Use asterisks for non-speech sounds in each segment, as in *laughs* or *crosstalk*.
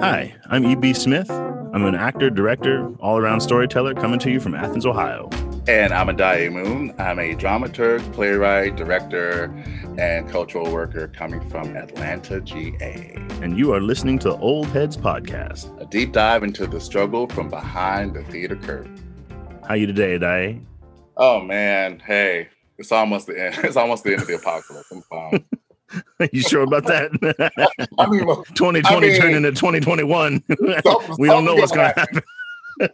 Hi, I'm E.B. Smith. I'm an actor, director, all around storyteller coming to you from Athens, Ohio. And I'm Addae Moon. I'm a dramaturg, playwright, director, and cultural worker coming from Atlanta, GA. And you are listening to Old Heads Podcast, a deep dive into the struggle from behind the theater curtain. How you today, Addae? Oh man, hey, it's almost the end. *laughs* It's almost the end of the apocalypse. *laughs* You sure about that? I mean, 2020 *laughs* I mean, turned into 2021. *laughs* we don't know what's going to happen.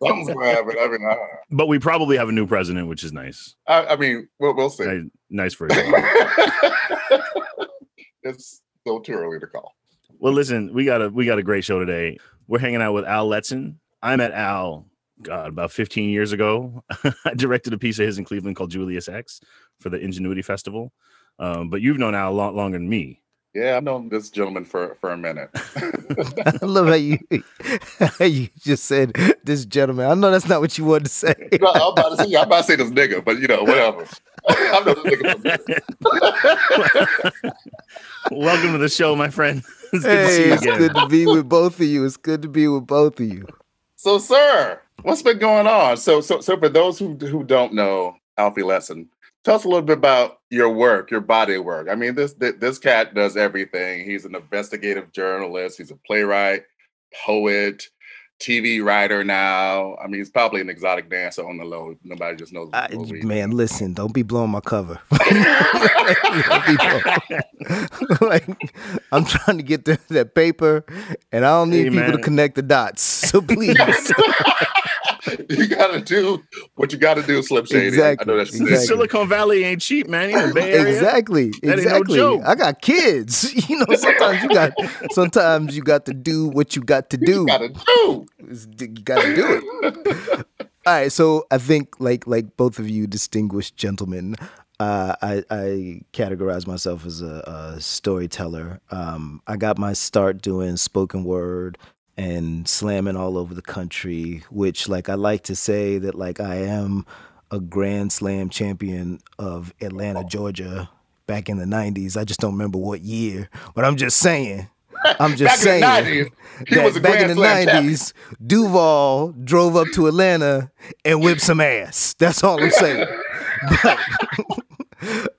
something's happen. I mean, I, But we probably have a new president, which is nice. I, I mean, we'll, we'll see. Nice, nice for you. it's still too early to call. Well, listen, we got a we got a great show today. We're hanging out with Al Letson. I met Al, God, about 15 years ago. I directed a piece of his in Cleveland called Julius X for the Ingenuity Festival. Um, but you've known Al a lot longer than me. Yeah, I've known this gentleman for for a minute. *laughs* *laughs* I love how you *laughs* how you just said this gentleman. I know that's not what you wanted to say. No, I'm about to say, I'm about to say this nigga, but you know, whatever. I'm not this nigga. for a minute. Welcome to the show, my friend. It's good to see Hey, you it's again. good to be with both of you. It's good to be with both of you. So, sir, what's been going on? So, so, so for those who who don't know Alfie Letson, tell us a little bit about your work, your body work. I mean, this this, cat does everything. He's an investigative journalist. He's a playwright, poet, TV writer now. I mean, he's probably an exotic dancer on the low. Nobody just knows. I, what we- man, listen, don't be blowing my cover. *laughs* Don't be blow- *laughs* like, I'm trying to get the, that paper, and I don't need Hey, people to connect the dots. So please, *laughs* you gotta do what you gotta do, Slim Shady. I Exactly, know that's exactly. Silicon Valley ain't cheap, man. You know, Bay Area. exactly, That ain't no exactly. joke. I got kids. You know, sometimes you got, sometimes you got to do what you got to do. you gotta do. It's- You got to do it. *laughs* All right, so I think like like both of you distinguished gentlemen, uh, I, I categorize myself as a, a storyteller. Um, I got my start doing spoken word and slamming all over the country, which like I like to say that like I am a Grand Slam champion of Atlanta, Georgia, back in the '90s. I just don't remember what year, but I'm just saying. I'm just saying in the 90s, he that back in the nineties, Duval drove up to Atlanta and whipped some ass. That's all I'm saying. *laughs* But,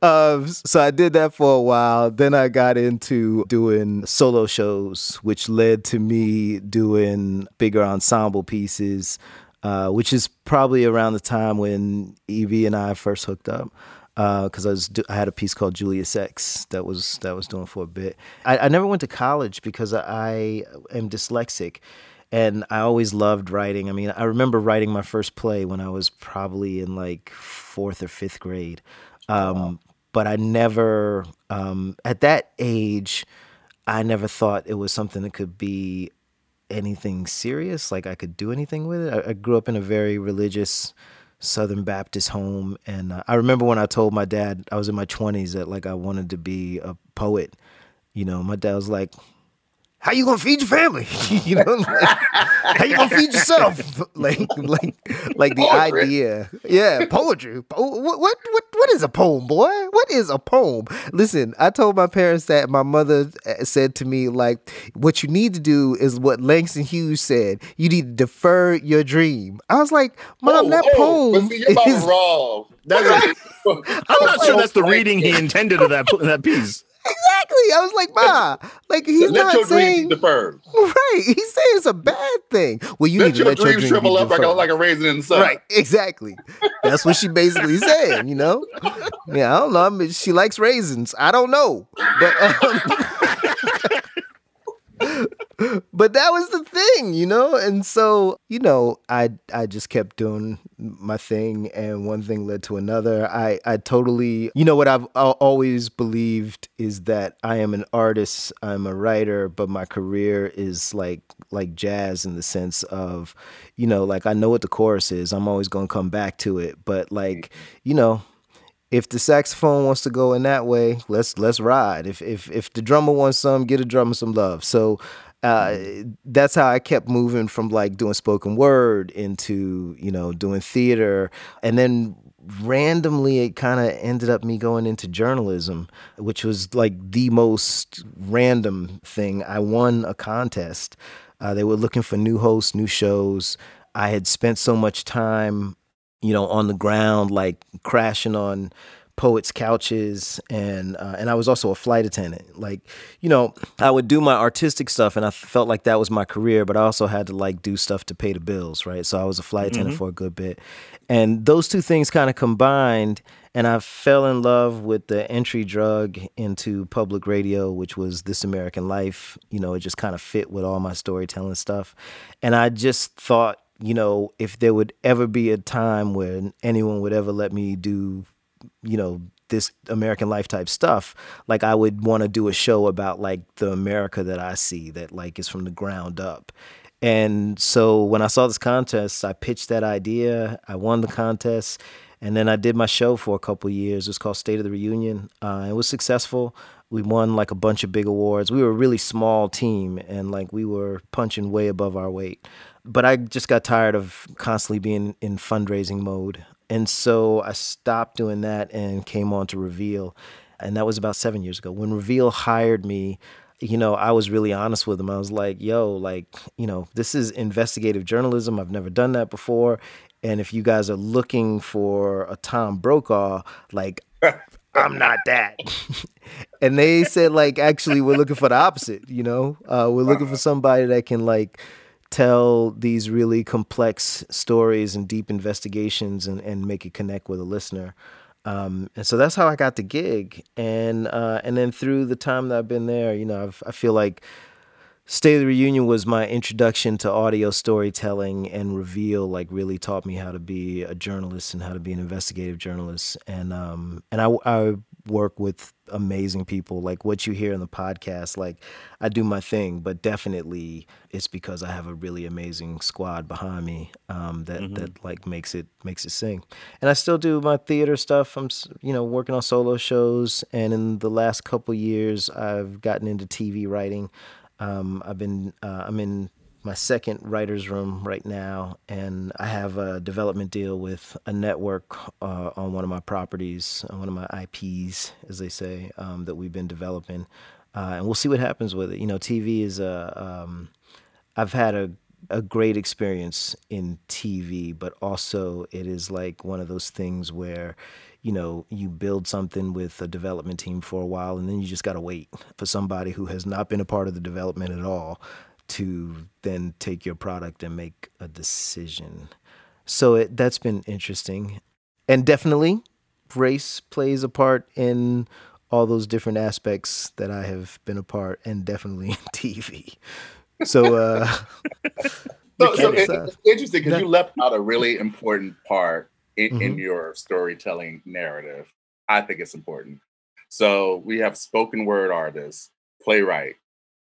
uh, so I did that for a while. Then I got into doing solo shows, which led to me doing bigger ensemble pieces, uh, which is probably around the time when EB and I first hooked up because I was do- I had a piece called Julius X that was that was doing for a bit. I, I never went to college because I am dyslexic, and I always loved writing. I mean, I remember writing my first play when I was probably in like fourth or fifth grade, um, but I never um, at that age. I never thought it was something that could be anything serious, like I could do anything with it. I, I grew up in a very religious Southern Baptist home, and uh, I remember when I told my dad I was in my twenties that like I wanted to be a poet. You know, my dad was like, "How you gonna feed your family? *laughs* you know, like, how you gonna feed yourself? *laughs* like, like, like the Poetry. idea, yeah, poetry. Po- what, what, what, what is a poem, boy? What is a poem? Listen, I told my parents that my mother uh, said to me, like, what you need to do is what Langston Hughes said. You need to defer your dream. I was like, Mom, that Oh, poem But see, is wrong. *laughs* That's I'm not sure that's the reading he intended of that that piece. Exactly. I was like, Ma, like he's Let not your saying deferred. *laughs* right. He's saying it's a bad thing. Well, you Let need to your let your dreams dream shrivel up like a, like a raisin in the sun. Right, exactly. That's what she basically saying, you know. *laughs* Yeah, I don't know. I mean, she likes raisins. I don't know, but um, *laughs* but that was the thing, you know. And so, you know, I I just kept doing my thing, and one thing led to another. I I totally, you know, what I've always believed is that I am an artist, I'm a writer, but my career is like like jazz in the sense of, you know, like I know what the chorus is. I'm always gonna come back to it, but like, you know, if the saxophone wants to go in that way, let's let's ride. If if if the drummer wants some, get a drummer some love. So uh, that's how I kept moving from like doing spoken word into you know doing theater, and then randomly it kind of ended up me going into journalism, which was like the most random thing. I won a contest. Uh, they were looking for new hosts, new shows. I had spent so much time, you know, on the ground, like crashing on poets' couches, and uh, and I was also a flight attendant. Like, you know, I would do my artistic stuff, and I felt like that was my career. But I also had to like do stuff to pay the bills, right? So I was a flight attendant mm-hmm. for a good bit, and those two things kind of combined. And I fell in love with the entry drug into public radio, which was This American Life. You know, it just kind of fit with all my storytelling stuff. And I just thought, you know, if there would ever be a time when anyone would ever let me do you know this American Life type stuff, like I would want to do a show about like the America that I see that like is from the ground up. And so when I saw this contest, I pitched that idea. I won the contest, and then I did my show for a couple years. It was called State of the Reunion. Uh, it was successful. We won like a bunch of big awards. We were a really small team, and like we were punching way above our weight. But I just got tired of constantly being in fundraising mode. And so I stopped doing that and came on to Reveal. And that was about seven years ago. When Reveal hired me, you know, I was really honest with them. I was like, yo, like, you know, this is investigative journalism. I've never done that before. And if you guys are looking for a Tom Brokaw, like, *laughs* I'm not that. *laughs* and they said, like, actually, we're looking for the opposite, you know? Uh, we're looking for somebody that can, like, tell these really complex stories and deep investigations and, and make it connect with a listener. Um, and so that's how I got the gig. And uh, and then through the time that I've been there, you know, I've, I feel like State of the Reunion was my introduction to audio storytelling, and Reveal like really taught me how to be a journalist and how to be an investigative journalist. And um, and I, I work with amazing people like what you hear in the podcast like i do my thing but definitely it's because i have a really amazing squad behind me um, that mm-hmm. that like makes it makes it sing. And i still do my theater stuff. I'm you know working on solo shows. And in the last couple years i've gotten into tv writing. Um, i've been uh, i'm in my second writer's room right now, and I have a development deal with a network uh, on one of my properties, one of my IPs, as they say, um, that we've been developing. Uh, and we'll see what happens with it. You know, TV is a. Um, I've had a a great experience in TV, but also it is like one of those things where, you know, you build something with a development team for a while and then you just got to wait for somebody who has not been a part of the development at all to then take your product and make a decision. So it, that's been interesting. And definitely, race plays a part in all those different aspects that I have been a part, and definitely in *laughs* TV. So, uh, *laughs* so, so it, it's interesting because you left out a really important part in, mm-hmm. in your storytelling narrative. I think it's important. So we have spoken word artist, playwright,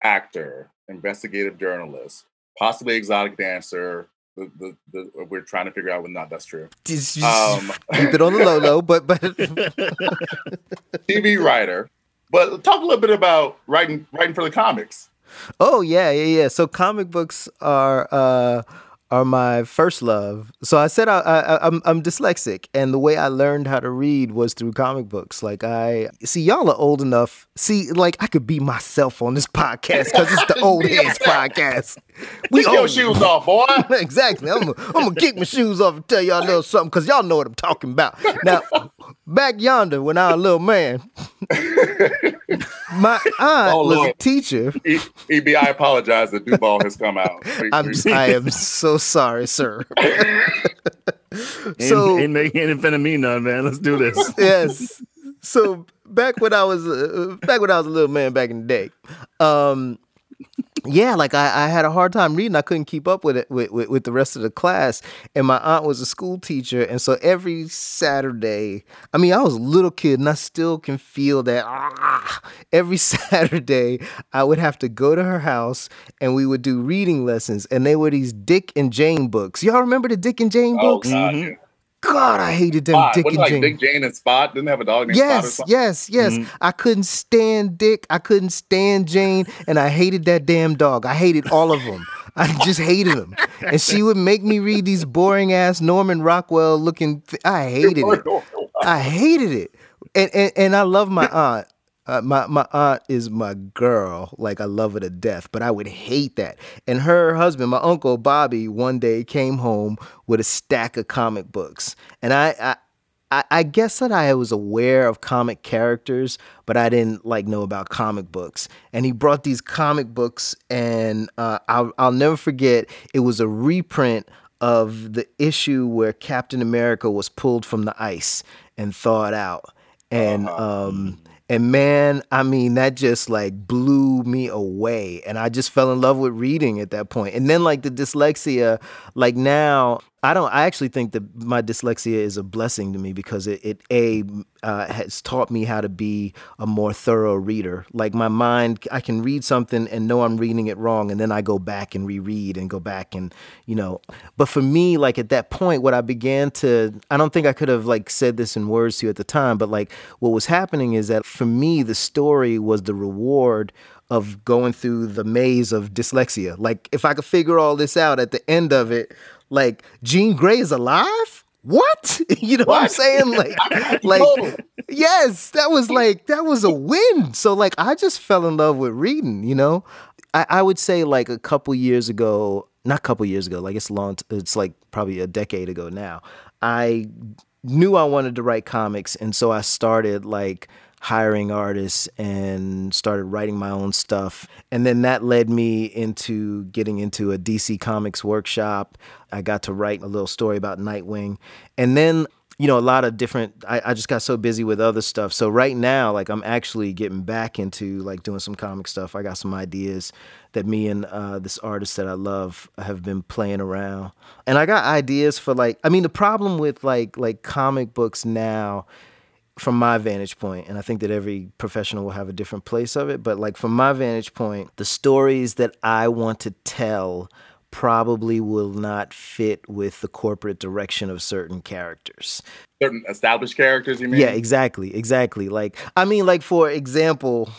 actor, investigative journalist, possibly exotic dancer. The, the, the, we're trying to figure out whether not that's true. Um, keep it on the low low, but but *laughs* TV writer. But talk a little bit about writing writing for the comics. Oh yeah, yeah, yeah. So comic books are uh are my first love. So I said I, I, I'm I'm dyslexic, and the way I learned how to read was through comic books. Like I see, y'all are old enough. See, like I could be myself on this podcast because it's the *laughs* old heads podcast. *laughs* We Take your shoes off, boy. *laughs* exactly. I'm gonna, I'm gonna kick my shoes off and tell y'all a little something because y'all know what I'm talking about. Now, back yonder when I was a little man, *laughs* my aunt oh, was a teacher. E- EB, I apologize. The Duval has come out. I'm, I am so sorry, sir. *laughs* so ain't, ain't making any fun of me none, man. Let's do this. *laughs* yes. So back when I was uh, back when I was a little man back in the day, um, yeah, like I, I had a hard time reading. I couldn't keep up with it with, with, with, the rest of the class. And my aunt was a school teacher. And so every Saturday, I mean, I was a little kid and I still can feel that. Ah, every *laughs* Saturday, I would have to go to her house and we would do reading lessons. And they were these Dick and Jane books. Y'all remember the Dick and Jane oh, books? God, mm-hmm. God, I hated them Spot. Dick and like Jane. Dick, Jane, and Spot didn't have a dog named yes, Spot. Yes, yes, yes. Mm-hmm. I couldn't stand Dick. I couldn't stand Jane, and I hated that damn dog. I hated all of them. I just hated them. And she would make me read these boring ass Norman Rockwell looking. Th- I hated it. *laughs* I hated it. And, and and I love my aunt. Uh, my my aunt is my girl. Like I love her to death, but I would hate that. And her husband, my uncle Bobby, one day came home with a stack of comic books, and I. I I, guess that I was aware of comic characters, but I didn't like know about comic books. And he brought these comic books, and uh, I'll, I'll never forget. It was a reprint of the issue where Captain America was pulled from the ice and thawed out, and Uh-huh. um, and man, I mean, that just like blew me away. And I just fell in love with reading at that point. And then like the dyslexia, like now, I don't, I actually think that my dyslexia is a blessing to me because it, it A, uh, has taught me how to be a more thorough reader. Like my mind, I can read something and know I'm reading it wrong. And then I go back and reread and go back and, you know, but for me, like at that point, what I began to, I don't think I could have like said this in words to you at the time, but like what was happening is that for me, the story was the reward of going through the maze of dyslexia. Like if I could figure all this out at the end of it, like Jean Grey is alive? What? *laughs* You know what, I'm saying? Like, *laughs* like, *laughs* yes, that was like that was a win. So like I just fell in love with reading, you know? I, I would say like a couple years ago, not a couple years ago, like it's long it's like probably a decade ago now. I knew I wanted to write comics and so I started like hiring artists and started writing my own stuff. And then that led me into getting into a DC Comics workshop. I got to write a little story about Nightwing. And then you know, a lot of different. I, I just got so busy with other stuff. So right now, like I'm actually getting back into like doing some comic stuff. I got some ideas that me and uh, this artist that I love have been playing around, and I got ideas for like. I mean, the problem with like like comic books now, from my vantage point, and I think that every professional will have a different place of it. But like from my vantage point, the stories that I want to tell probably will not fit with the corporate direction of certain characters. Certain established characters, you mean? Yeah, exactly, exactly. Like I mean, like for example,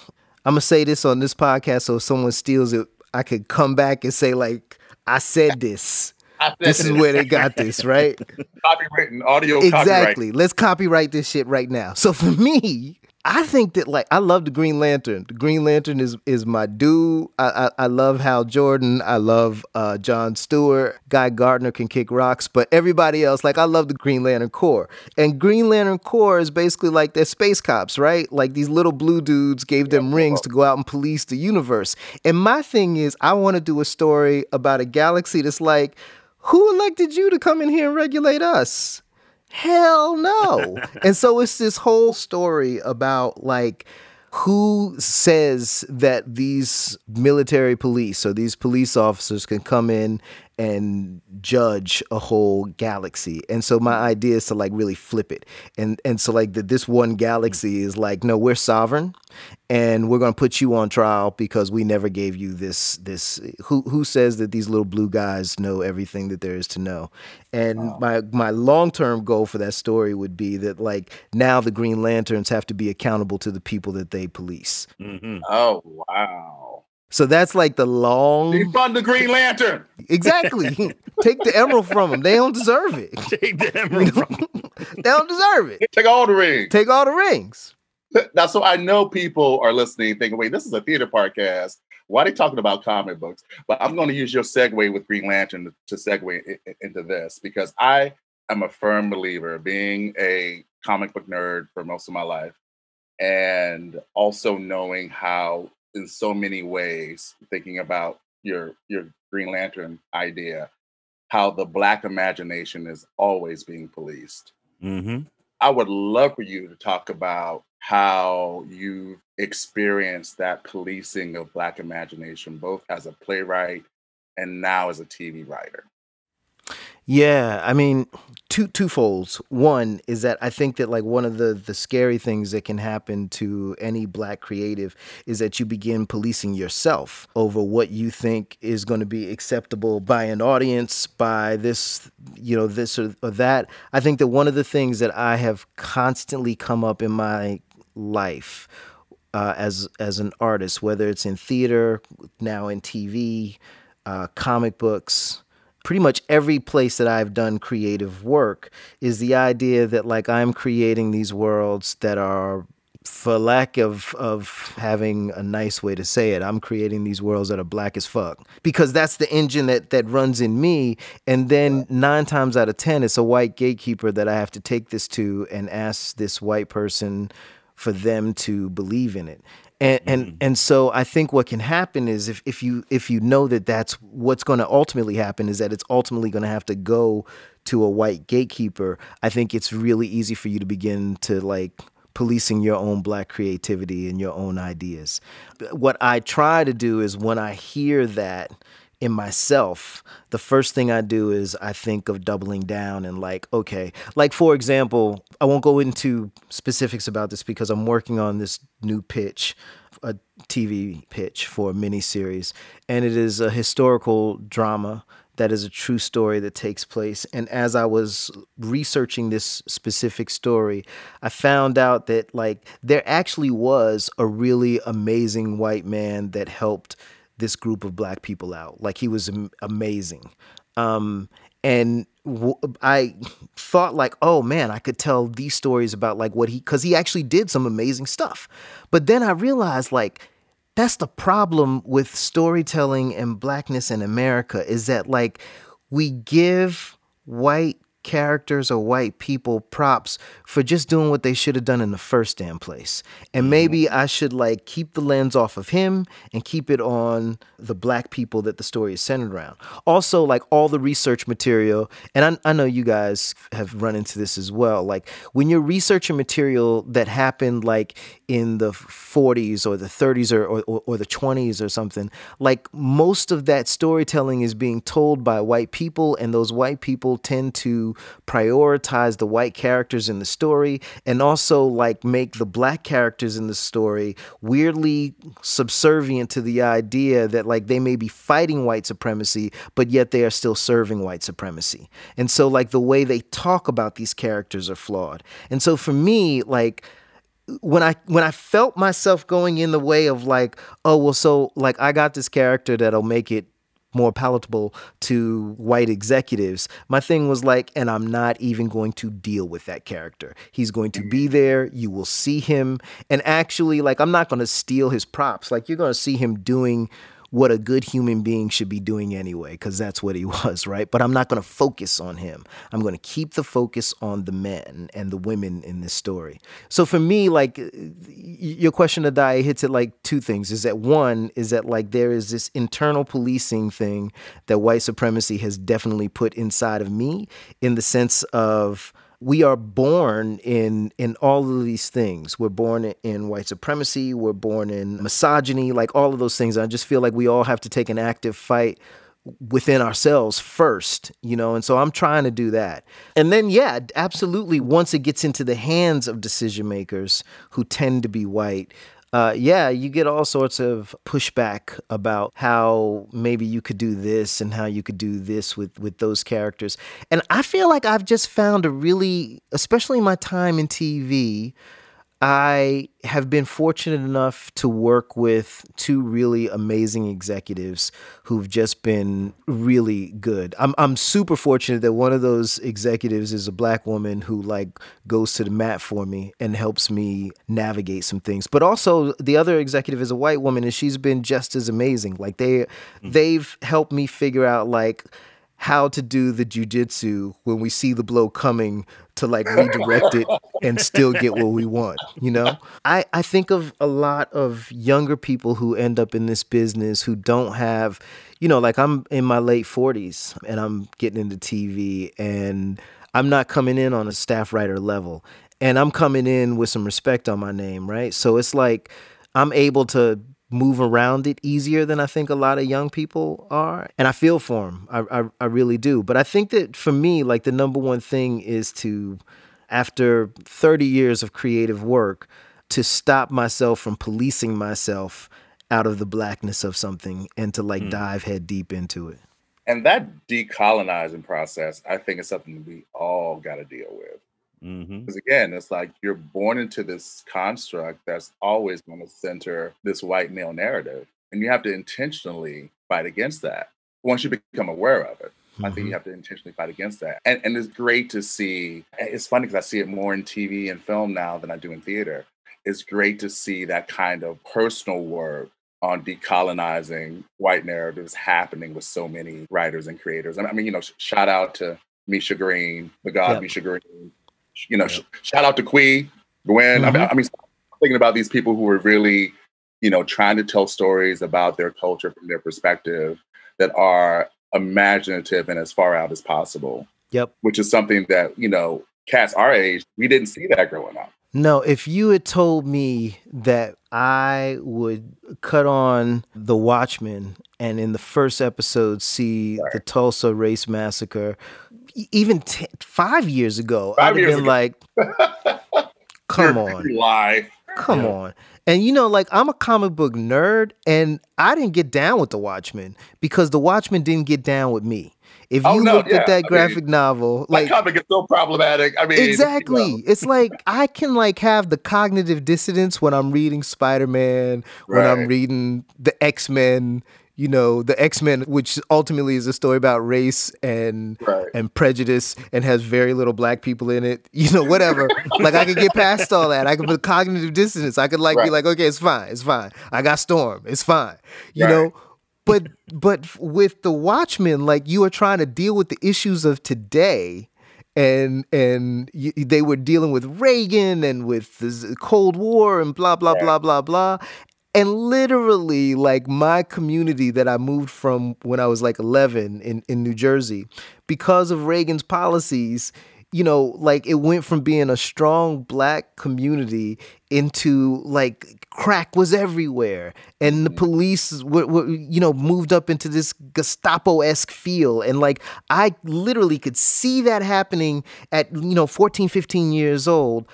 I'm gonna say this on this podcast, so if someone steals it, I could come back and say like, I said this. This is where they got this, right? *laughs* copywritten audio copyright. exactly. Let's copyright this shit right now. So for me, I think that like I love the Green Lantern. The Green Lantern is is my dude. I I, I love Hal Jordan. I love uh, John Stewart. Guy Gardner can kick rocks, but everybody else like I love the Green Lantern Corps. And Green Lantern Corps is basically like they're space cops, right? Like these little blue dudes gave them rings to go out and police the universe. And my thing is, I want to do a story about a galaxy that's like, who elected you to come in here and regulate us? Hell no. *laughs* and so it's this whole story about like who says that these military police or these police officers can come in and judge a whole galaxy. And so my idea is to like really flip it. And and so like that this one galaxy is like no, we're sovereign and we're going to put you on trial because we never gave you this this who who says that these little blue guys know everything that there is to know. And my my long-term goal for that story would be that like now the Green Lanterns have to be accountable to the people that they police. Mhm. Oh wow! So that's like the long Defund the Green Lantern. Exactly. *laughs* Take the emerald from them. They don't deserve it. *laughs* Take the emerald from them. *laughs* They don't deserve it. Take all the rings. Take all the rings. Now, so I know people are listening, thinking, "Wait, this is a theater podcast. Why are they talking about comic books?" But I'm going to use your segue with Green Lantern to, segue into this because I am a firm believer, being a comic book nerd for most of my life, and also knowing how, in so many ways, thinking about your your Green Lantern idea, how the Black imagination is always being policed. hmm I would love for you to talk about how you experienced that policing of Black imagination, both as a playwright and now as a TV writer. Yeah, I mean, two twofolds. One is that I think that like one of the the scary things that can happen to any black creative is that you begin policing yourself over what you think is going to be acceptable by an audience, by this, you know, this or, or that. I think that one of the things that I have constantly come up in my life uh, as as an artist, whether it's in theater, now in TV, uh, comic books, pretty much every place that I've done creative work is the idea that like I'm creating these worlds that are for lack of of having a nice way to say it, I'm creating these worlds that are black as fuck because that's the engine that that runs in me. And then nine times out of ten, it's a white gatekeeper that I have to take this to and ask this white person for them to believe in it and and mm-hmm. and so I think what can happen is if if you if you know that that's what's going to ultimately happen is that it's ultimately going to have to go to a white gatekeeper. I think it's really easy for you to begin to like policing your own black creativity and your own ideas. What I try to do is when I hear that in myself, the first thing I do is I think of doubling down and like, okay, like for example, I won't go into specifics about this because I'm working on this new pitch, a TV pitch for a miniseries, and it is a historical drama that is a true story that takes place. And as I was researching this specific story, I found out that like there actually was a really amazing white man that helped this group of black people out. Like he was amazing. Um, and w- I thought like, oh man, I could tell these stories about like what he, cause he actually did some amazing stuff. But then I realized like, that's the problem with storytelling and blackness in America is that like we give white characters or white people props for just doing what they should have done in the first damn place. And mm-hmm. maybe I should like keep the lens off of him and keep it on the black people that the story is centered around. Also, like all the research material, and I, I know you guys have run into this as well. Like when you're researching material that happened like in the 40s or the 30s or, or, or the 20s or something, like most of that storytelling is being told by white people, and those white people tend to prioritize the white characters in the story and also like make the black characters in the story weirdly subservient to the idea that like they may be fighting white supremacy, but yet they are still serving white supremacy. And so like the way they talk about these characters are flawed. And so for me, like when I when I felt myself going in the way of like, oh well, so like I got this character that'll make it more palatable to white executives. My thing was like, and I'm not even going to deal with that character. He's going to be there. You will see him. And actually, like, I'm not going to steal his props. Like, you're going to see him doing what a good human being should be doing anyway, because that's what he *laughs* was, right? But I'm not going to focus on him. I'm going to keep the focus on the men and the women in this story. So for me, like uh, your question to die hits it like two things is that one is that like there is this internal policing thing that white supremacy has definitely put inside of me in the sense of we are born in in all of these things. We're born in white supremacy. We're born in misogyny, like all of those things. I just feel like we all have to take an active fight within ourselves first, you know, and so I'm trying to do that. And then, yeah, absolutely, once it gets into the hands of decision makers who tend to be white, uh, yeah, you get all sorts of pushback about how maybe you could do this and how you could do this with with those characters. And I feel like I've just found a really, especially my time in TV, I have been fortunate enough to work with two really amazing executives who've just been really good. I'm I'm super fortunate that one of those executives is a black woman who like goes to the mat for me and helps me navigate some things. But also the other executive is a white woman and she's been just as amazing. Like they mm-hmm. they've helped me figure out like how to do the jujitsu when we see the blow coming to like redirect it and still get what we want, you know? I, I think of a lot of younger people who end up in this business who don't have, you know, like I'm in my late 40s and I'm getting into TV and I'm not coming in on a staff writer level and I'm coming in with some respect on my name, right? So it's like I'm able to move around it easier than I think a lot of young people are. And I feel for them. I, I, I really do. But I think that for me, like the number one thing is to, after 30 years of creative work, to stop myself from policing myself out of the blackness of something and to like mm. dive head deep into it. And that decolonizing process, I think is something we all got to deal with. Mm-hmm. Because mm-hmm. again, it's like you're born into this construct that's always going to center this white male narrative. And you have to intentionally fight against that. once you become aware of it, I think Mhm. you have to intentionally fight against that. And and it's great to see. It's funny because I see it more in TV and film now than I do in theater. It's great to see that kind of personal work on decolonizing white narratives happening with so many writers and creators. And I mean, you know, sh- shout out to Misha Green, the God Yep. Misha Green. You know, sh- shout out to Quee, Gwen. I, mean. Mm-hmm. I mean, thinking about these people who were really, you know, trying to tell stories about their culture from their perspective that are imaginative and as far out as possible, Yep. which is something that, you know, cats our age, we didn't see that growing up. No, if you had told me that I would cut on The Watchmen and in the first episode see the Tulsa Race Massacre, even t- five years ago, Five I'd have been ago. like, *laughs* come on. you lie. Come Yeah. on. And you know, like I'm a comic book nerd and I didn't get down with the Watchmen because the Watchmen didn't get down with me. If oh, you Oh, no, looked yeah, at that I mean, graphic novel, Like, comic is so problematic. I mean, you exactly, know, it's like I can like have the cognitive dissonance when I'm reading Spider-Man, when I'm reading the X-Men, you know, the X-Men which ultimately is a story about race and right. and prejudice and has very little black people in it, *laughs* you know, whatever. like I could get past all that. I could put cognitive dissonance. I could like be like, okay, it's fine, it's fine. I got Storm, it's fine. You Right. know? But but with the Watchmen, like you are trying to deal with the issues of today. And and you, they were dealing with Reagan and with the Cold War and blah blah Right. blah blah blah. And literally, like my community that I moved from when I was like 11 in, in New Jersey, because of Reagan's policies, you know, like it went from being a strong black community into like crack was everywhere. And the mm-hmm. police were, were you know, moved up into this Gestapo esque feel. And like I literally could see that happening at, you know, 14, 15 years old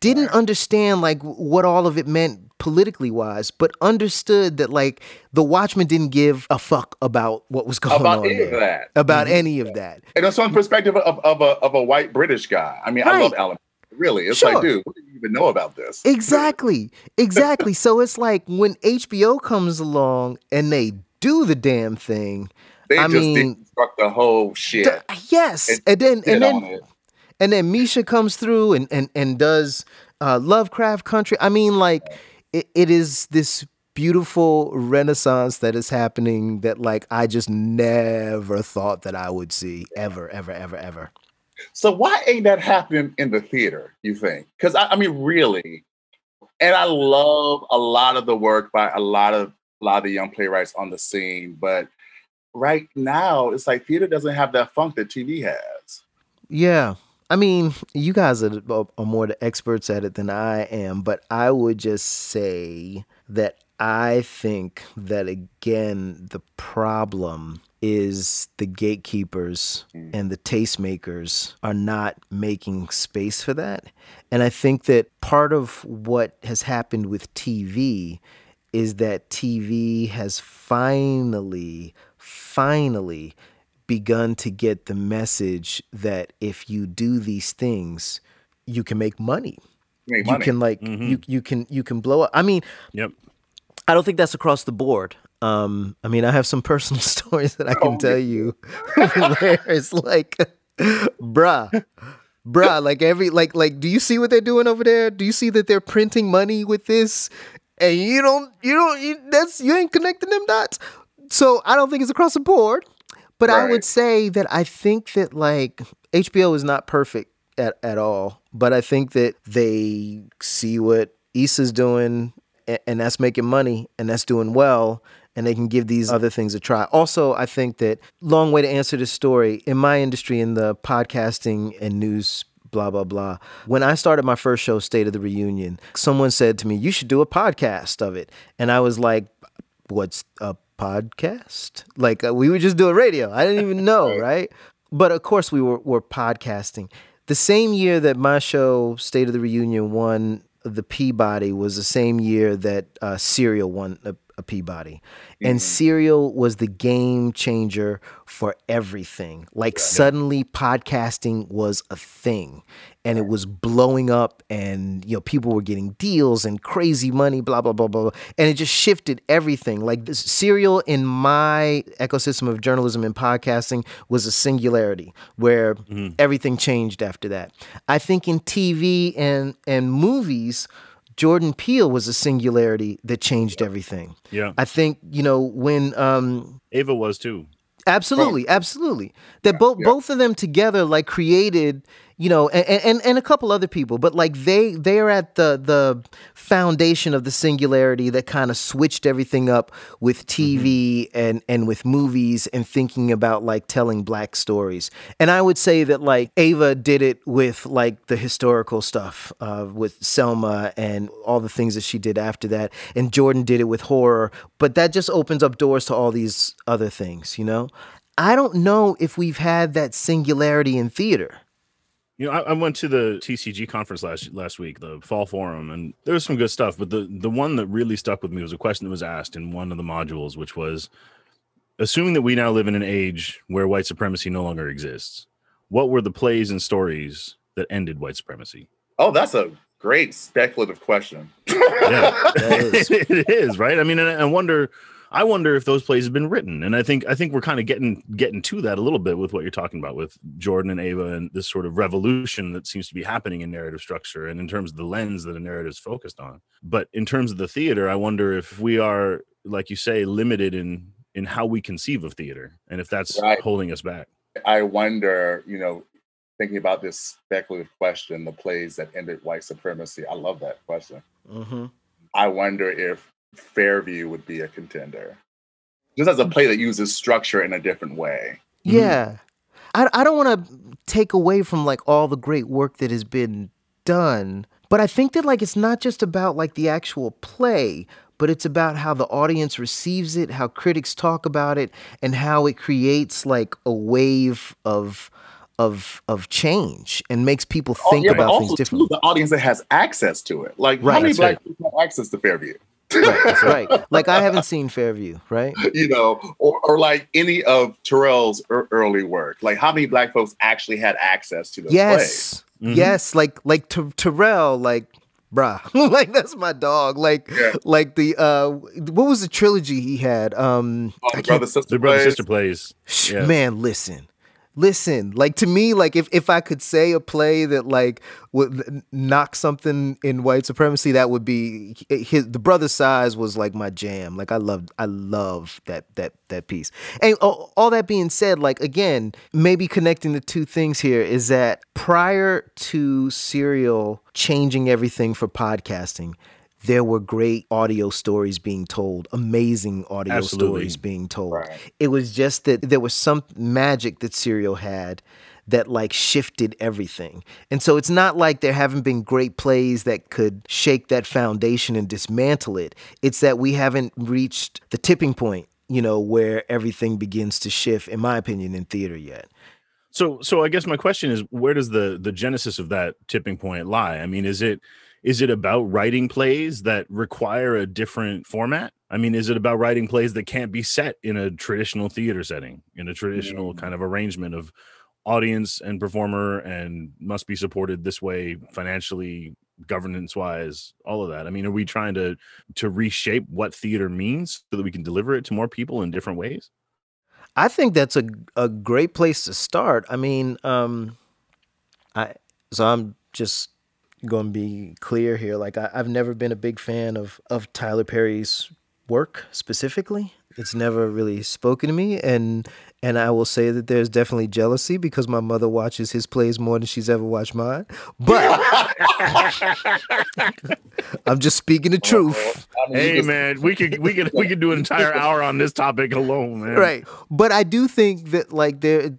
didn't understand like what all of it meant politically wise, but understood that like the Watchmen didn't give a fuck about what was going About on any of there. that. About any of that. And that's from perspective of, of, a, of a white British guy. I mean, I love Alan. Really. It's Sure. like, dude, what do you even know about this? Exactly. Exactly. so it's like when HBO comes along and they do the damn thing. They I just mean, deconstruct the whole shit. th- yes. And And then and then and then Misha comes through and and and does uh, Lovecraft Country. I mean, like it, it is this beautiful renaissance that is happening that like I just never thought that I would see ever, ever, ever, ever. So why ain't that happening in the theater? You think? Because I, I mean, really, and I love a lot of the work by a lot of a lot of the young playwrights on the scene, but right now it's like theater doesn't have that funk that TV has. Yeah. I mean, you guys are, are more the experts at it than I am, but I would just say that I think that again, the problem is the gatekeepers Mm. and the tastemakers are not making space for that. And I think that part of what has happened with TV is that TV has finally, finally begun to get the message that if you do these things, you can make money. You make You money. can like Mhm. you you can you can blow up. I mean, Yep. I don't think that's across the board. Um, I mean, I have some *laughs* personal *laughs* stories that I can Oh, tell you *laughs* where it's like, bruh, bruh, like every like like, do you see what they're doing over there? Do you see that they're printing money with this? And you don't, you don't, you, that's you ain't connecting them dots. So I don't think it's across the board. But I would say that I think that like HBO is not perfect at, at all. But I think that they see what Issa's doing a- and that's making money and that's doing well and they can give these other things a try. Also, I think that long way to answer this story in my industry in the podcasting and news blah blah blah. When I started my first show State of the Reunion, someone said to me, "You should do a podcast of it." And I was like, "What's a podcast?" Like uh, we were just doing radio. I didn't even know, *laughs* right? But of course we were were podcasting. The same year that my show State of the Reunion won the Peabody was the same year that uh, Serial won a, a Peabody. And Serial was the game changer for everything. Like suddenly podcasting was a thing and it was blowing up and you know people were getting deals and crazy money blah blah blah blah, blah. and it just shifted everything like this serial in my ecosystem of journalism and podcasting was a singularity where everything changed after that i think in tv and and movies jordan peele was a singularity that changed everything Yeah. i think you know when um Ava was too. Absolutely, absolutely. That both yeah. both of them together like created, you know, and, and and a couple other people, but like they they are at the the foundation of the singularity that kind of switched everything up with TV and and with movies and thinking about like telling black stories. And I would say that like Ava did it with like the historical stuff uh, with Selma and all the things that she did after that, and Jordan did it with horror. But that just opens up doors to all these other things, you know. I don't know if we've had that singularity in theater. You know, I, I went to the TCG conference last last week, the fall forum, and there was some good stuff. But the the one that really stuck with me was a question that was asked in one of the modules, which was, assuming that we now live in an age where white supremacy no longer exists, what were the plays and stories that ended white supremacy? Oh, that's a great speculative question. Yeah, *laughs* That is. *laughs* it is right. I mean, and I wonder, I wonder if those plays have been written, and I think I think we're kind of getting getting to that a little bit with what you're talking about with Jordan and Ava and this sort of revolution that seems to be happening in narrative structure and in terms of the lens that a narrative is focused on. But in terms of the theater, I wonder if we are, like you say, limited in in how we conceive of theater, and if that's Right. holding us back. I wonder, you know, thinking about this speculative question, the plays that ended white supremacy. I love that question. Mm-hmm. I wonder if Fairview would be a contender. Just as a play that uses structure in a different way. Mm-hmm. Yeah. I, I don't want to take away from like all the great work that has been done, but I think that like it's not just about like the actual play, but it's about how the audience receives it, how critics talk about it, and how it creates like a wave of of of change and makes people Oh, think yeah, about also things too, differently. the audience that has access to it. Like Right, how many black it. people have access to Fairview? Right, right. *laughs* Like I haven't seen Fairview, right? you know, or, or like any of Tarell's ear- early work. Like how many black folks actually had access to those plays? Yes. Mhm. Yes, like like Ter- Tarell, like bruh, *laughs* like that's my dog. Like Yeah. like the uh, what was the trilogy he had? Um, Oh, the brother sister The brother plays. sister plays. Yeah. man, listen. Listen, like to me, like if, if I could say a play that like would knock something in white supremacy, that would be his. The Brothers Size was like my jam. Like I loved, I love that that that piece. And all, all that being said, like again, maybe connecting the two things here is that prior to Serial changing everything for podcasting, there were great audio stories being told, amazing audio Absolutely. stories being told. Right. It was just that there was some magic that Serial had that like shifted everything. And so it's not like there haven't been great plays that could shake that foundation and dismantle it. It's that we haven't reached the tipping point, you know, where everything begins to shift, in my opinion, in theater yet. So so I guess my question is where does the the genesis of that tipping point lie? I mean, is it is it about writing plays that require a different format? I mean, is it about writing plays that can't be set in a traditional theater setting, in a traditional Mm. kind of arrangement of audience and performer and must be supported this way financially, governance wise, all of that? I mean, are we trying to to reshape what theater means so that we can deliver it to more people in different ways? I think that's a a great place to start. I mean, um, I so I'm just going to be clear here. Like I, I've never been a big fan of of Tyler Perry's work specifically. It's never really spoken to me, and and I will say that there's definitely jealousy because my mother watches his plays more than she's ever watched mine. But *laughs* I'm just speaking the truth. I mean, Hey just- man, we could we could we could do an entire *laughs* hour on this topic alone, man. right but i do think that like there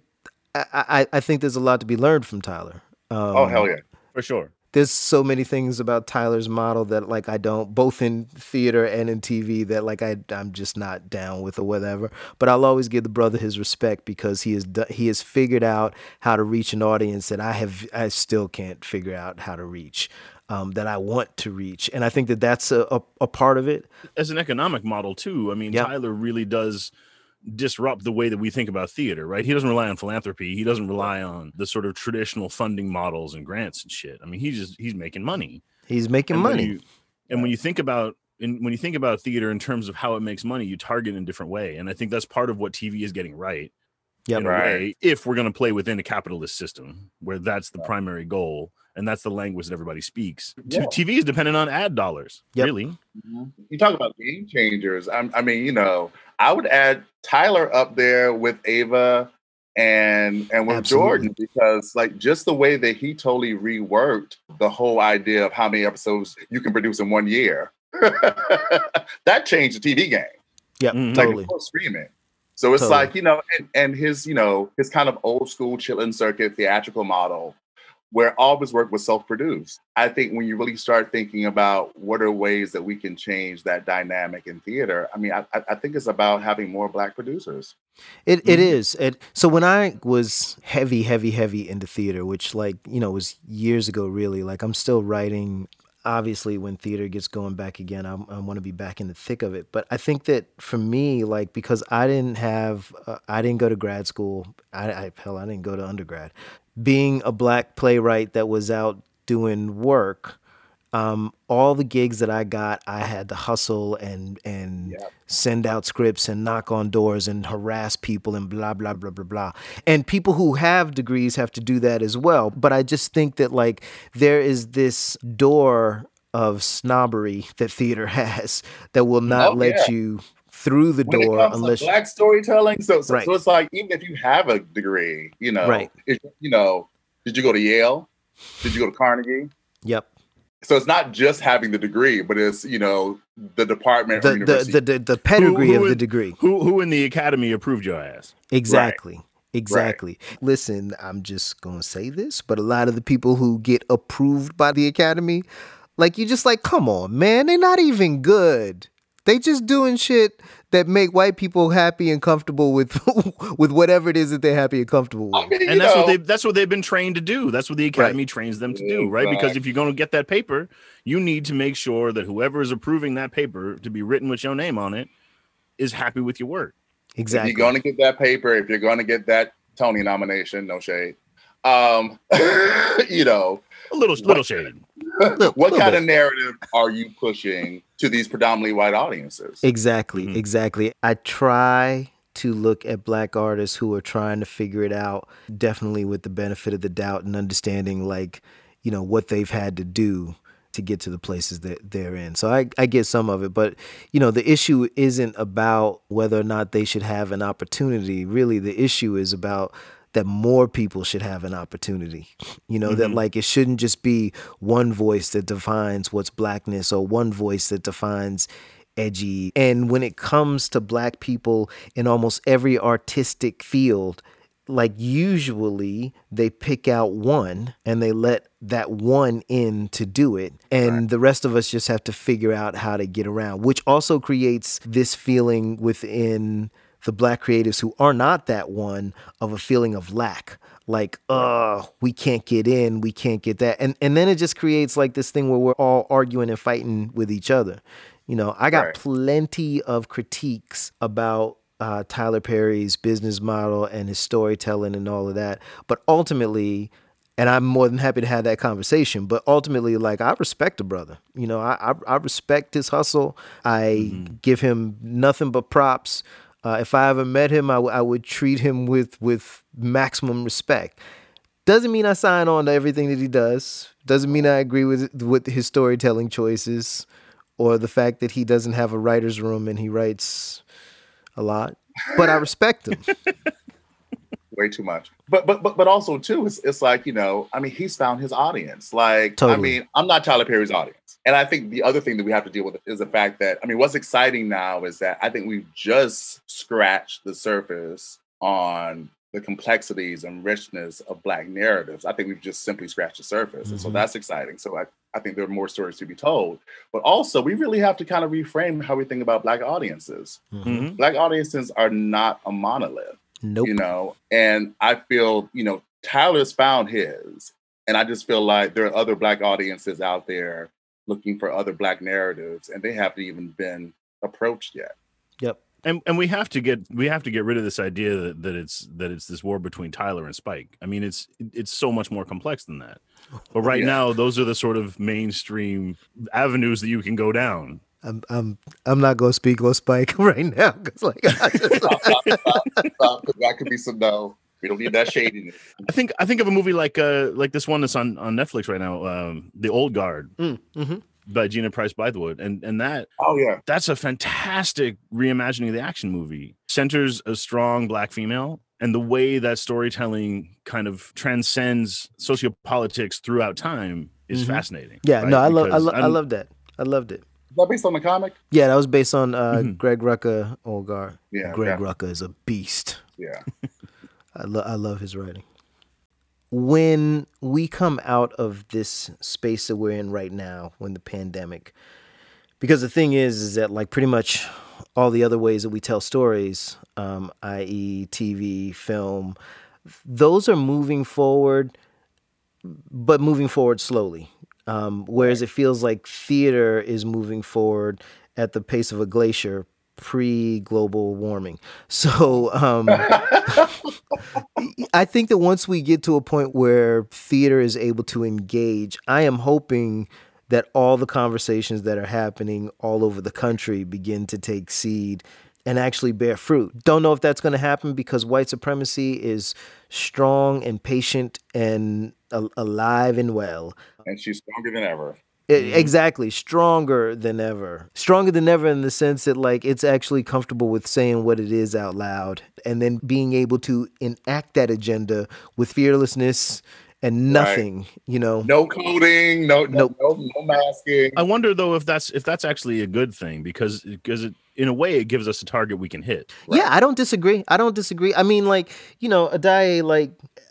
I, I i think there's a lot to be learned from tyler um, Oh hell yeah. For sure. There's so many things about Tyler's model that like I don't both in theater and in TV that like I I'm just not down with or whatever. But I'll always give the brother his respect because he has he has figured out how to reach an audience that I have I still can't figure out how to reach. Um, that I want to reach, and I think that that's a, a, a part of it. As an economic model too, I mean, Yep. Tyler really does disrupt the way that we think about theater, right? He doesn't rely on philanthropy. He doesn't rely on the sort of traditional funding models and grants and shit. I mean, he's just he's making money. He's making And when money. you- and when you think about and when you think about theater in terms of how it makes money, you target in a different way. And I think that's part of what TV is getting right. Yep. In a Right. way, if we're going to play within a capitalist system where that's the primary goal and that's the language that everybody speaks. Yeah. TV is dependent on ad dollars, Yep. really. You talk about game changers. I, I mean, you know, I would add Tyler up there with Ava and and with Absolutely. Jordan because like just the way that he totally reworked the whole idea of how many episodes you can produce in one year. *laughs* that changed the TV game. Yep, Mhm. like totally. streaming. So it's Totally. like you know, and, and his you know his kind of old school chillin' circuit theatrical model, where all of his work was self-produced. I think when you really start thinking about what are ways that we can change that dynamic in theater, I mean, I, I I think it's about having more black producers. It it Mhm. is. It so when I was heavy, heavy, heavy into theater, which like you know was years ago, really. Like I'm still writing. Obviously, when theater gets going back again, I, I want to be back in the thick of it. But I think that for me, like because I didn't have, uh, I didn't go to grad school. I, I hell, I didn't go to undergrad. Being a black playwright that was out doing work, um, all the gigs that I got, I had to hustle and and Yep. send out scripts and knock on doors and harass people and blah blah blah blah blah. And people who have degrees have to do that as well. But I just think that like there is this door of snobbery that theater *laughs* has that will not Oh, let yeah. you through the When door unless black storytelling, so so, Right. so it's like even if you have a degree, you know, Right. if, you know, did you go to Yale? Did you go to Carnegie? Yep. So it's not just having the degree, but it's you know the department The the, university. the the the pedigree who of the degree. Who who in the academy approved your ass? Exactly. Exactly. Listen, I'm just going to say this, but a lot of the people who get approved by the academy, like you just like, come on, man, they're not even good. They just doing shit that make white people happy and comfortable with *laughs* with whatever it is that they're happy and comfortable I with. mean, and that's know, what they that's what they've been trained to do. That's what the academy trains them to do, right? Because if you're going to get that paper, you need to make sure that whoever is approving that paper to be written with your name on it is happy with your work. Exactly. if you're going to get that paper, if you're going to get that Tony nomination, no shade. Um, *laughs* you know, A little little shade. What kind bit. of narrative are you pushing to these predominantly white audiences? Exactly, Mhm. exactly. I try to look at black artists who are trying to figure it out, definitely with the benefit of the doubt and understanding, like, you know, what they've had to do to get to the places that they're in. So I, I get some of it, but, you know, the issue isn't about whether or not they should have an opportunity. Really, the issue is about that more people should have an opportunity. You know, that Mhm. like it shouldn't just be one voice that defines what's blackness or one voice that defines edgy. And when it comes to black people in almost every artistic field, like usually they pick out one and they let that one in to do it and the rest of us just have to figure out how to get around which also creates this feeling within the black creatives who are not that one of a feeling of lack like uh we can't get in we can't get that and and then it just creates like this thing where we're all arguing and fighting with each other you know i got Right. plenty of critiques about uh, Tyler Perry's business model and his storytelling and all of that. But ultimately, and I'm more than happy to have that conversation. But ultimately, like I respect a brother. You know, I I, I respect his hustle. I give him nothing but props. Uh, if I ever met him, I, w- I would treat him with with maximum respect. Doesn't mean I sign on to everything that he does. Doesn't mean I agree with with his storytelling choices, or the fact that he doesn't have a writer's room and he writes a lot. But I respect him. *laughs* Way too much. But but but but also too, it's it's like, you know, I mean, he's found his audience. Like, Totally. I mean, I'm not Tyler Perry's audience. And I think the other thing that we have to deal with is the fact that, I mean, what's exciting now is that I think we've just scratched the surface on the complexities and richness of black narratives. I think we've just simply scratched the surface. Mm-hmm. And so mm-hmm. that's exciting. So I, I think there are more stories to be told. But also we really have to kind of reframe how we think about black audiences. Mm-hmm. Black audiences are not a monolith. Nope. You know, and I feel, you know, Tyler's found his. And I just feel like there are other black audiences out there looking for other black narratives and they haven't even been approached yet. Yep and and we have to get we have to get rid of this idea that, that it's that it's this war between Tyler and Spike. I mean, it's it's so much more complex than that. But right yeah. now, those are the sort of mainstream avenues that you can go down. I'm I'm I'm not gonna speak on Spike *laughs* right now because like I just, *laughs* that could be some no. We don't need that shadiness. I think I think of a movie like uh like this one that's on on Netflix right now, um, The Old Guard. Mm, mm-hmm by Gina Prince-Bythewood, and and that oh yeah, that's a fantastic reimagining of the action movie. Centers a strong black female, and the way that storytelling kind of transcends sociopolitics throughout time is mm-hmm. fascinating. Yeah, right? no, I love I, lo- I love that. I loved it. Is that based on the comic? Yeah, that was based on uh, mm-hmm. Greg Rucka. God, yeah, Greg yeah. Rucka is a beast. Yeah, *laughs* I love I love his writing when we come out of this space that we're in right now, when the pandemic, because the thing is, is that like pretty much all the other ways that we tell stories, um, i.e., TV, film, those are moving forward, but moving forward slowly. Um, whereas it feels like theater is moving forward at the pace of a glacier pre global warming. So um, *laughs* I think that once we get to a point where theater is able to engage, I am hoping that all the conversations that are happening all over the country begin to take seed and actually bear fruit. Don't know if that's going to happen because white supremacy is strong and patient and alive and well. And she's stronger than ever. Mm-hmm. Exactly, stronger than ever. Stronger than ever in the sense that like it's actually comfortable with saying what it is out loud and then being able to enact that agenda with fearlessness and nothing, right. you know. No coding, no no, no no masking. I wonder though if that's if that's actually a good thing because because it in a way it gives us a target we can hit. Right? Yeah, I don't disagree. I don't disagree. I mean like, you know, Addae like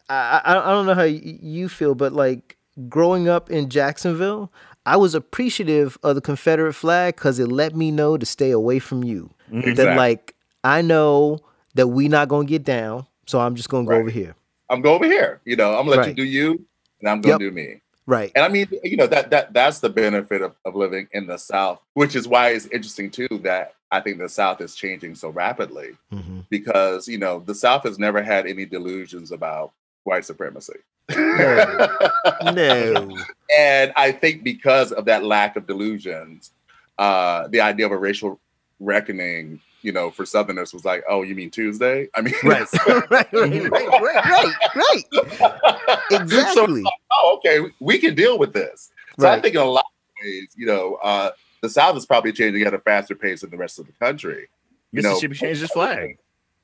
I I, I don't know how you feel but like growing up in Jacksonville, I was appreciative of the Confederate flag because it let me know to stay away from you. Exactly. That like I know that we not gonna get down, so I'm just gonna go over here. I'm going over here. You know, I'm gonna let right. you do you, and I'm gonna yep. do me. Right. And I mean, you know, that that that's the benefit of, of living in the South, which is why it's interesting too that I think the South is changing so rapidly mm-hmm. because you know the South has never had any delusions about white supremacy. No. no. *laughs* And I think because of that lack of delusions, uh, the idea of a racial reckoning, you know, for Southerners was like, oh, you mean Tuesday? I mean, right, *laughs* right, right, right, right, right. Exactly. So, oh, okay, we can deal with this. So right. I think in a lot of ways, you know, uh, the South is probably changing at a faster pace than the rest of the country. You Mississippi know, changed its flag.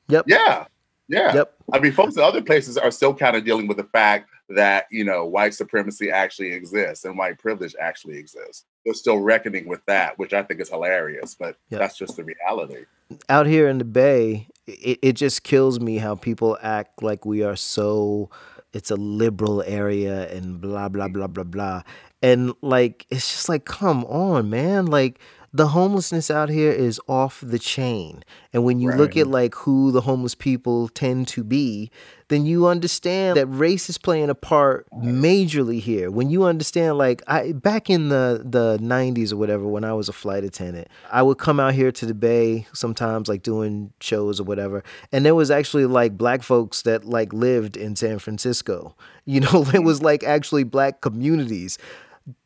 Yep. Yeah. Yeah. Yep. I mean, folks in other places are still kind of dealing with the fact that, you know, white supremacy actually exists and white privilege actually exists. They're still reckoning with that, which I think is hilarious, but yep. that's just the reality. Out here in the Bay, it, it just kills me how people act like we are so, it's a liberal area and blah, blah, blah, blah, blah. And like, it's just like, come on, man. Like, the homelessness out here is off the chain. And when you right. look at like who the homeless people tend to be, then you understand that race is playing a part majorly here. When you understand like I back in the the 90s or whatever when I was a flight attendant, I would come out here to the bay sometimes like doing shows or whatever, and there was actually like black folks that like lived in San Francisco. You *laughs* know, it was like actually black communities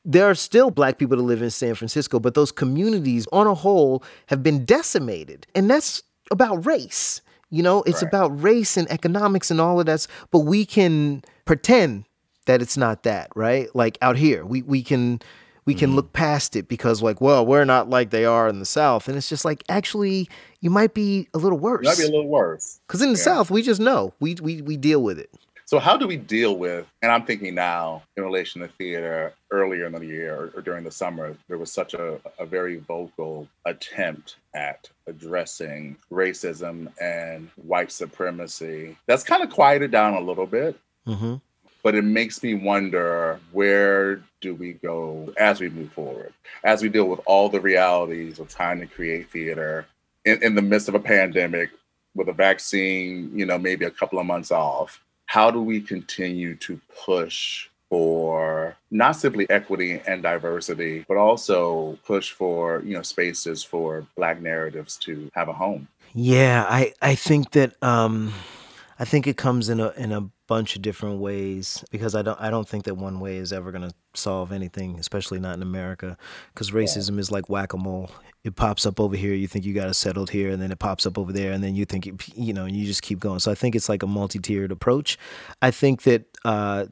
there are still black people that live in San Francisco, but those communities on a whole have been decimated. And that's about race. You know, it's right. about race and economics and all of that. But we can pretend that it's not that, right? Like out here, we, we can we can mm-hmm. look past it because like, well, we're not like they are in the South. And it's just like, actually, you might be a little worse. You might be a little worse. Because in the yeah. South, we just know. We we we deal with it. So how do we deal with? And I'm thinking now in relation to theater. Earlier in the year or, or during the summer, there was such a, a very vocal attempt at addressing racism and white supremacy. That's kind of quieted down a little bit. Mm-hmm. But it makes me wonder where do we go as we move forward, as we deal with all the realities of trying to create theater in, in the midst of a pandemic with a vaccine, you know, maybe a couple of months off. How do we continue to push for not simply equity and diversity, but also push for you know spaces for Black narratives to have a home. Yeah, I I think that um, I think it comes in a in a bunch of different ways because I don't I don't think that one way is ever going to solve anything, especially not in America, because racism yeah. is like whack a mole. It pops up over here, you think you got it settled here, and then it pops up over there, and then you think it, you know you just keep going. So I think it's like a multi-tiered approach. I think that uh,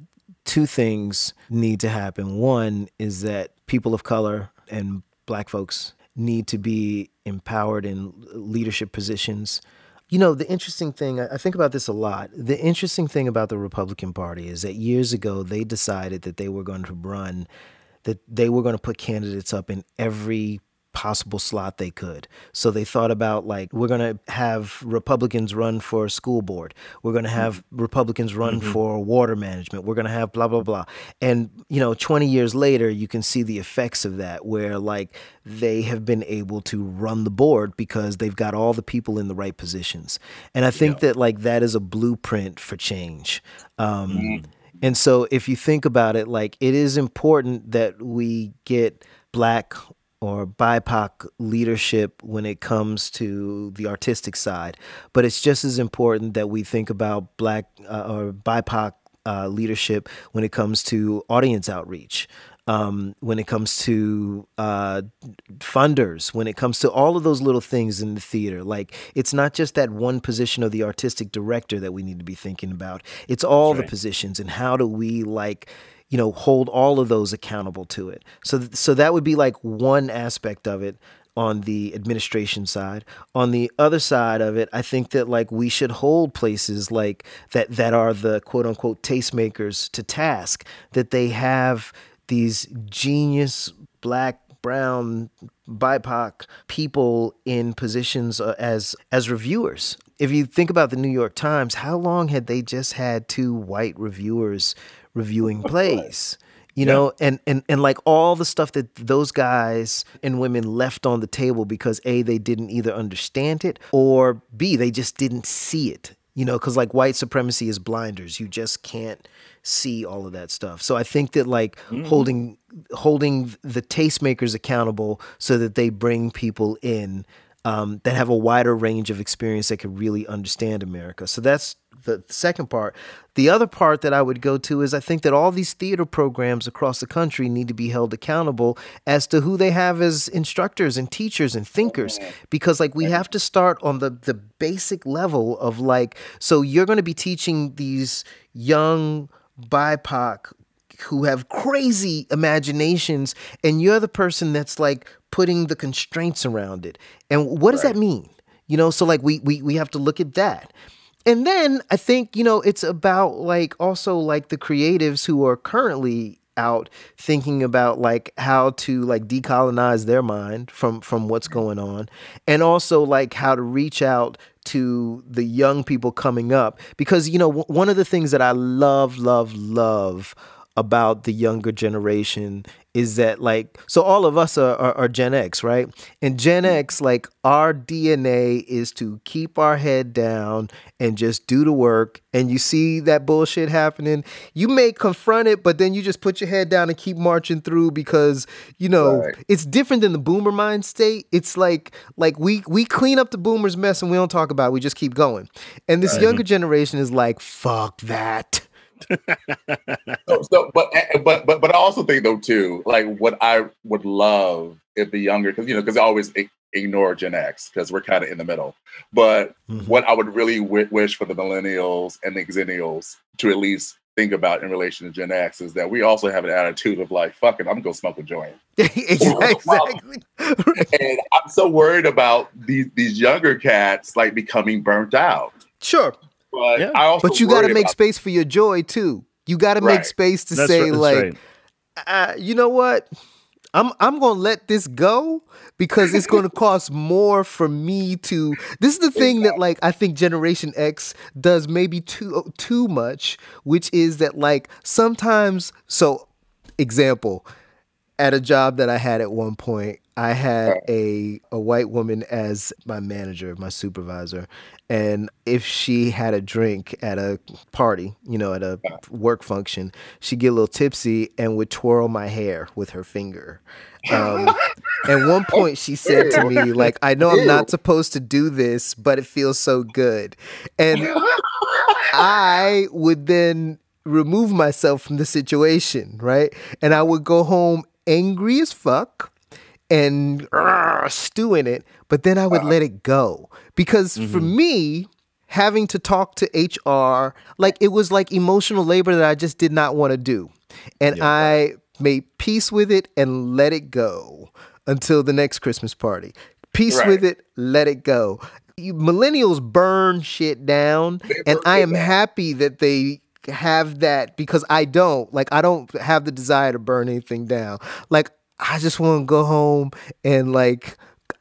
two things need to happen. One is that people of color and black folks need to be empowered in leadership positions. You know, the interesting thing, I think about this a lot. The interesting thing about the Republican Party is that years ago they decided that they were going to run, that they were going to put candidates up in every possible slot they could. So they thought about like we're going to have Republicans run for school board. We're going to have mm-hmm. Republicans run mm-hmm. for water management. We're going to have blah blah blah. And you know, 20 years later, you can see the effects of that where like they have been able to run the board because they've got all the people in the right positions. And I think yeah. that like that is a blueprint for change. Um, mm-hmm. And so if you think about it, like it is important that we get black or BIPOC leadership when it comes to the artistic side, but it's just as important that we think about Black uh, or BIPOC uh, leadership when it comes to audience outreach. Um, when it comes to uh, funders, when it comes to all of those little things in the theater. Like, it's not just that one position of the artistic director that we need to be thinking about, it's all right. the positions and how do we, like, you know, hold all of those accountable to it. So, th- so that would be like one aspect of it on the administration side. On the other side of it, I think that like we should hold places like that that are the quote unquote tastemakers to task that they have these genius black brown bipoc people in positions uh, as as reviewers if you think about the New York Times, how long had they just had two white reviewers reviewing plays you yeah. know and, and and like all the stuff that those guys and women left on the table because a they didn't either understand it or b they just didn't see it you know because like white supremacy is blinders you just can't see all of that stuff so i think that like mm-hmm. holding holding the tastemakers accountable so that they bring people in um, that have a wider range of experience that can really understand america. So that's the second part. The other part that I would go to is I think that all these theater programs across the country need to be held accountable as to who they have as instructors and teachers and thinkers. Because like we have to start on the the basic level of like so you're going to be teaching these young BIPOC who have crazy imaginations and you're the person that's like putting the constraints around it. And what does right. that mean? You know, so like we we we have to look at that and then I think, you know, it's about like also like the creatives who are currently out thinking about like how to like decolonize their mind from from what's mm-hmm. going on and also like how to reach out to the young people coming up because you know w- one of the things that I love love love about the younger generation is that like so all of us are, are, are, gen x right? And gen mm-hmm. x like our dna is to keep our head down and just do the work. And you see that bullshit happening. You may confront it but then you just put your head down and keep marching through because you know right. it's different than the boomer mind state. It's like like we we clean up the boomers mess and we don't talk about it. We just keep going. And this right. younger generation is like fuck that *laughs* so, so, but eh, but but but I also think though too, like what I would love if the younger, because you know, because I always ignore Gen X because we're kind of in the middle. But mm-hmm. what I would really w- wish for the millennials and the xennials to at least think about in relation to Gen X is that we also have an attitude of like, fuck it, I'm gonna smoke a joint. *laughs* exactly. *laughs* and I'm so worried about these these younger cats like becoming burnt out. Sure But Yeah. I also but you got to make about- space for your joy too. You got to make space to That's say right, like, right. uh, you know what? I'm I'm gonna let this go because it's gonna *laughs* cost more for me to. This is the thing that like I think Generation X does maybe too too much, which is that like sometimes. So, example, at a job that I had at one point, I had a a white woman as my manager, my supervisor, and if she had a drink at a party, you know, at a work function, she'd get a little tipsy and would twirl my hair with her finger. Um, at one *laughs* point, she said to me, "Like, I know I'm not supposed to do this, but it feels so good," and I would then remove myself from the situation, right? And I would go home angry as fuck and uh, stew in it, but then I would let it go. Because for me, having to talk to HR, like it was like emotional labor that I just did not want to do. And I made peace with it and let it go until the next Christmas party. Peace Right. with it, let it go. You, millennials burn shit down, and I am down. happy that they have that because I don't. Like I don't have the desire to burn anything down. Like I just want to go home and like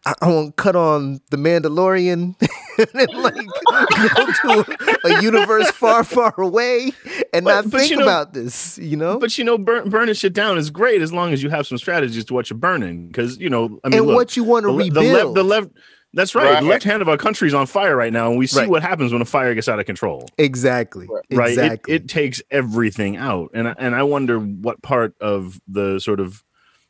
I, I want to cut on the Mandalorian *laughs* and like go to a, a universe far, far away and But- not but think you know- about this. You know. But you know, burn, burning shit down is great as long as you have some strategies to what you're burning. Because you know, I mean, and look, what you want to rebuild. the left, the left. That's right. Right. The left hand of our country is on fire right now, and we see Right. what happens when a fire gets out of control. exactly. Right? It- Exactly. It, takes everything out, and I- and I wonder what part of the sort of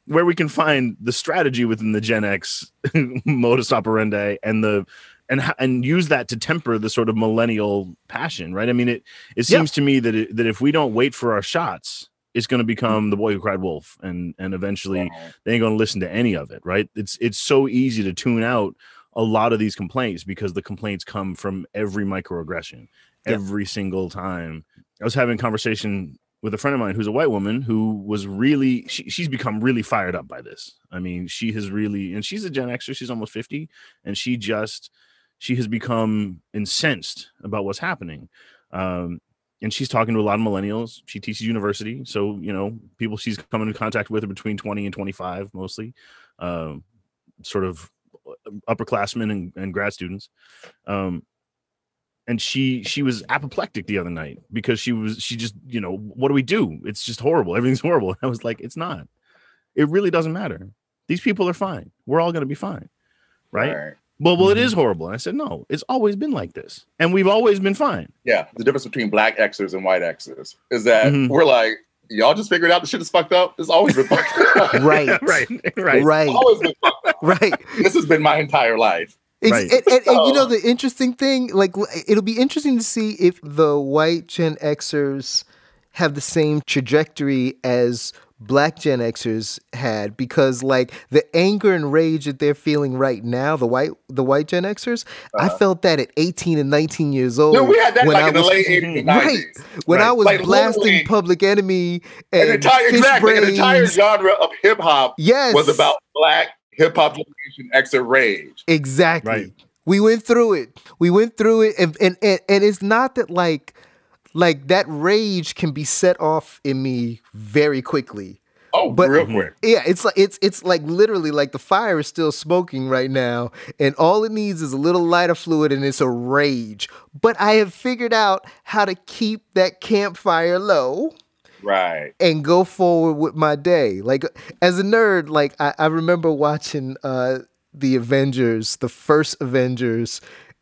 where we can find the strategy within the Gen X *laughs* modus operandi and the and and use that to temper the sort of millennial passion, right? I mean, it it Yeah. seems to me that it, that if we don't wait for our shots, it's going to become the boy who cried wolf, and and eventually they ain't going to listen to any of it, right? It's it's so easy to tune out a lot of these complaints because the complaints come from every microaggression Yeah. every single time. I was having a conversation with a friend of mine who's a white woman who was really she, she's become really fired up by this. I mean, she has really and she's a Gen Xer, she's almost 50 and she just she has become incensed about what's happening. Um and she's talking to a lot of millennials. She teaches university, so you know people she's coming in contact with are between twenty and twenty five, mostly, um, sort of upperclassmen and, and grad students. Um, and she she was apoplectic the other night because she was she just you know what do we do? It's just horrible. Everything's horrible. And *laughs* I was like, it's not. It really doesn't matter. These people are fine. We're all going to be fine, right? Well, well, it is horrible. And I said, no, it's always been like this, and we've always been fine. Yeah, the difference between black Xers and white Xers is that Mhm. we're like, y'all just figured out the shit is fucked up. It's always been fucked up. *laughs* *laughs* right. right, right, Right. always been fucked up. Right. This has been my entire life. Ex- Right. and, and- and you know oh. the interesting thing, like it'll be interesting to see if the white Gen Xers have the same trajectory as black Gen Xers had, because like the anger and rage that they're feeling right now, the white the white Gen Xers, I uh-huh. felt that at 18 and 19 years old. Dude, we had that when like I in the late 80s and Right. 90s. When I was Like, blasting Public Enemy An and entire, Fish exactly, an entire genre of hip hop Yes, was about black hip hop generation Xer rage. Exactly. Right. We went through it. We went through it and, and and and it's not that like like that rage can be set off in me very quickly. Oh, But- real quick. Yeah, it's like it's it's like literally like the fire is still smoking right now and all it needs is a little lighter fluid and it's a rage. But I have figured out how to keep that campfire low Right. and go forward with my day. Like as a nerd, like I, I remember watching uh the Avengers, the first Avengers,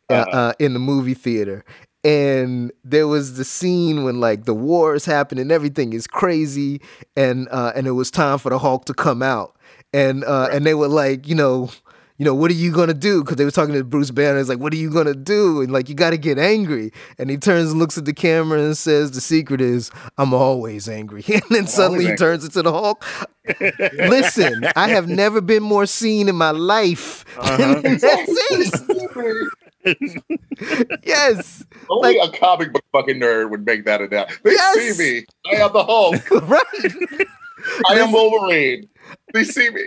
uh, Uh-huh. uh, in the movie theater. And there was the scene when like the war is happening, everything is crazy, and uh, and it was time for the Hulk to come out, and uh, and they were like, you know, you know, what are you gonna do? Because they were talking to Bruce Banner. It's like, what are you gonna do? And like, you got to get angry. And he turns and looks at the camera and says, the secret is, I'm always angry. *laughs* And then suddenly he turns into the Hulk. Listen, I have *laughs* never been more seen in my life. Uh-huh. *laughs* That's *laughs* it. Yes, Only a comic book fucking nerd would make that announcement. They Yes. see me. I am the Hulk. *laughs* right. I am Wolverine. They see me.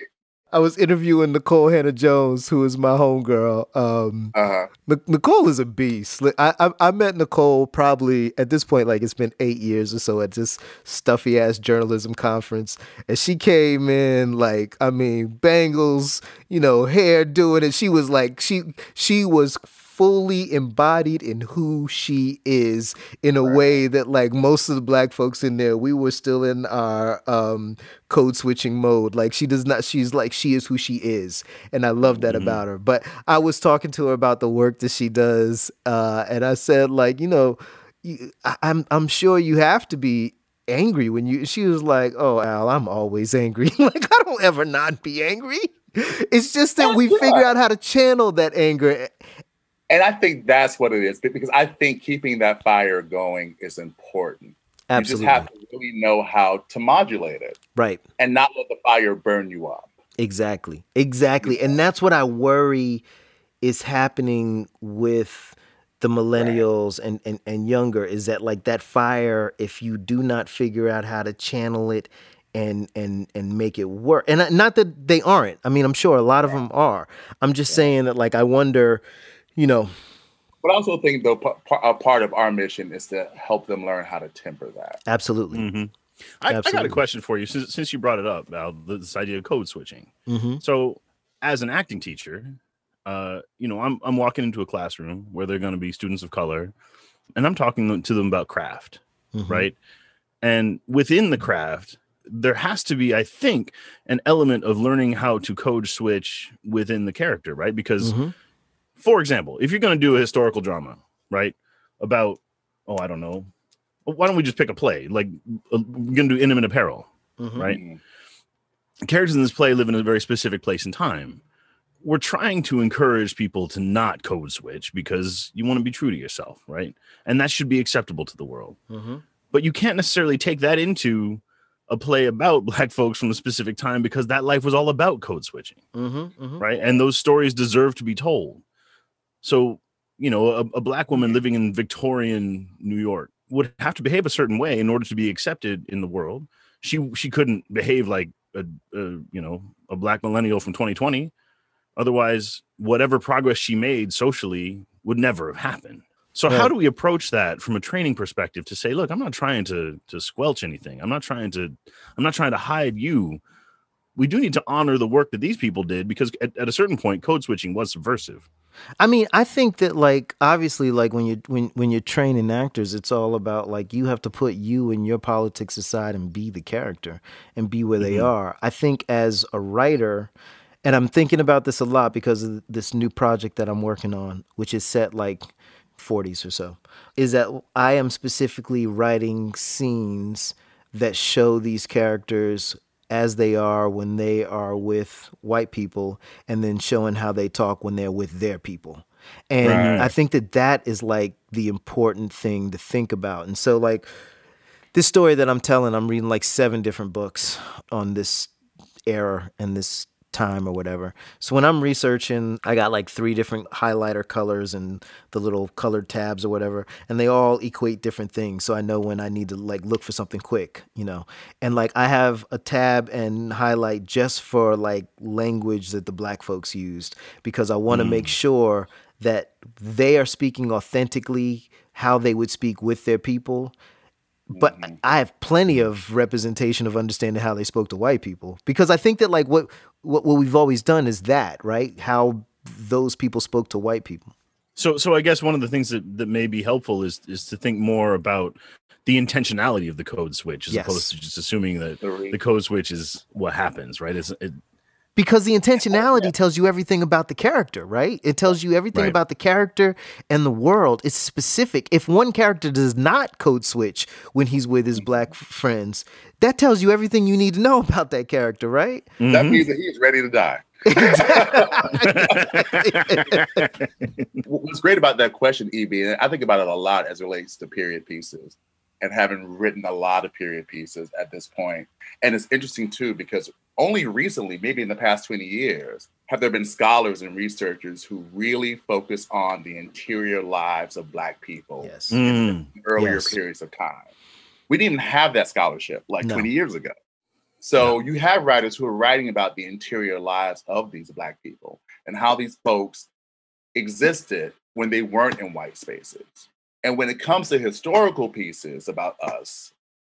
I was interviewing Nikole Hannah-Jones, who is my homegirl. Um, uh-huh. N- Nikole is a beast. I, I, I met Nikole probably at this point, like it's been eight years or so at this stuffy ass journalism conference, and she came in like I mean bangles, you know, hair doing it. She was like she she was fully embodied in who she is in a right. way that like most of the black folks in there we were still in our um, code switching mode. Like she does not she's like she is who she is and i love that mm-hmm. about her. But i was talking to her about the work that she does uh, and i said like you know you, I, I'm I'm sure you have to be angry when you she was like oh al i'm always angry. *laughs* Like i don't ever not be angry. It's just that we figure out how to channel that anger and I think that's what it is because I think keeping that fire going is important. Absolutely. You just have to really know how to modulate it. Right. And not let the fire burn you up. Exactly. Exactly. And that's what I worry is happening with the millennials right. and, and, and younger is that like that fire, if you do not figure out how to channel it and and and make it work. And not that they aren't. I mean, I'm sure a lot of them are. I'm just saying that like I wonder you know. But I also think though a part of our mission is to help them learn how to temper that. Absolutely. Mm-hmm. I, Absolutely. I, got a question for you since, since you brought it up about this idea of code switching. Mm-hmm. So, as an acting teacher, uh, you know, I'm I'm walking into a classroom where they're going to be students of color, and I'm talking to them about craft, mm-hmm. right? And within the craft, there has to be, I think, an element of learning how to code switch within the character, right? Because mm-hmm for example, if you're going to do a historical drama, right, about, oh, I don't know, why don't we just pick a play? Like, uh, we're going to do intimate apparel, mm-hmm. right? Characters in this play live in a very specific place and time. We're trying to encourage people to not code switch because you want to be true to yourself, right? And that should be acceptable to the world. Mm-hmm. But you can't necessarily take that into a play about *laughs* black folks from a specific time because that life was all about code switching, mm-hmm, mm-hmm. right? And those stories deserve to be told. So, you know, a, a black woman living in Victorian New York would have to behave a certain way in order to be accepted in the world. She she couldn't behave like a, a you know a black millennial from 2020. Otherwise, whatever progress she made socially would never have happened. So how do we approach that from a training perspective to say, look, I'm not trying to to squelch anything. I'm not trying to I'm not trying to hide you. We do need to honor the work that these people did because at, at a certain point, code switching was subversive. I mean, I think that like obviously like when you when when you're training actors, it's all about like you have to put you and your politics aside and be the character and be where mm-hmm. they are. I think as a writer, and I'm thinking about this a lot because of this new project that I'm working on, which is set like 40s or so, is that I am specifically writing scenes that show these characters as they are when they are with white people and then showing how they talk when they're with their people. And right. I think that that is like the important thing to think about. And so like this story that I'm telling, I'm reading like seven different books on this era and this time or whatever. So when I'm researching, I got like three different highlighter colors and the little colored tabs or whatever, and they all equate different things. So I know when I need to like look for something quick, you know. And like I have a tab and highlight just for like language that the black folks used because I want to mm. make sure that they are speaking authentically how they would speak with their people but mm-hmm. I have plenty of representation of understanding how they spoke to white people because I think that like what what, what we've always done is that right how those people spoke to white people. So so I guess one of the things that that may be helpful is is to think more about the intentionality of the code switch as yes. opposed to just assuming that the code switch is what happens, right? It's, it, because the intentionality *laughs* tells you everything about the character, right? It tells you everything right. about the character and the world. It's specific. If one character does not code switch when he's with his black friends, that tells you everything you need to know *laughs* about that character, right? Mm-hmm. That means that he's ready to die. *laughs* What's great about that question, EB, and I think about it a lot as it relates to period pieces and having written a lot of period pieces at this point. And it's interesting too, because only recently, maybe in the past 20 years, have there been scholars and researchers who really focus on the interior lives of Black people yes. in mm. earlier yes. periods of time. We didn't have that scholarship like no. 20 years ago. So you have writers who are writing about the interior lives of these black people and how these folks existed when they weren't in white spaces. And when it comes to historical pieces about us,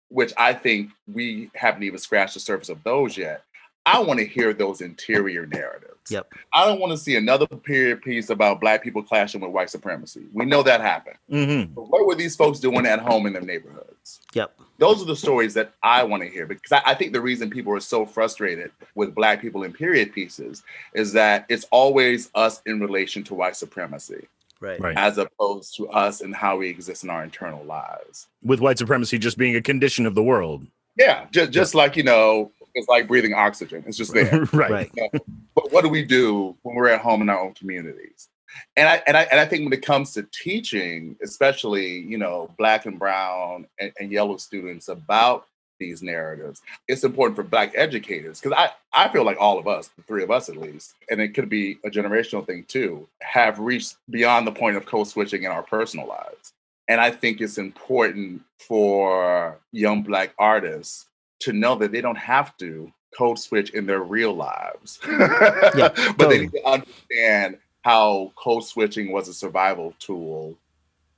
which I think we haven't even scratched the surface of those yet, I want to hear those interior narratives. Yep. I don't want to see another period piece about black people clashing with white supremacy. We know that happened. Mm-hmm. But what were these folks doing at home in their neighborhoods? Yep. Those are the stories that I want to hear because I, I think the reason people are so frustrated with black people in period pieces is that it's always us in relation to white supremacy Right. Right. as opposed to us and how we exist in our internal lives. With white supremacy just being a condition of the world. Yeah, just just like you know, it's like breathing oxygen. It's just there. *laughs* right. Right. but what do we do when we're at home in our own communities? And I and I and I think when it comes to teaching, especially you know black and brown and, and yellow students about these narratives, it's important for black educators because I I feel like all of us, the three of us at least, and it could be a generational thing too, have reached beyond the point of code switching in our personal lives. And I think it's important for young black artists to know that they don't have to code switch in their real lives. *laughs* but totally. they need to understand how code switching was a survival tool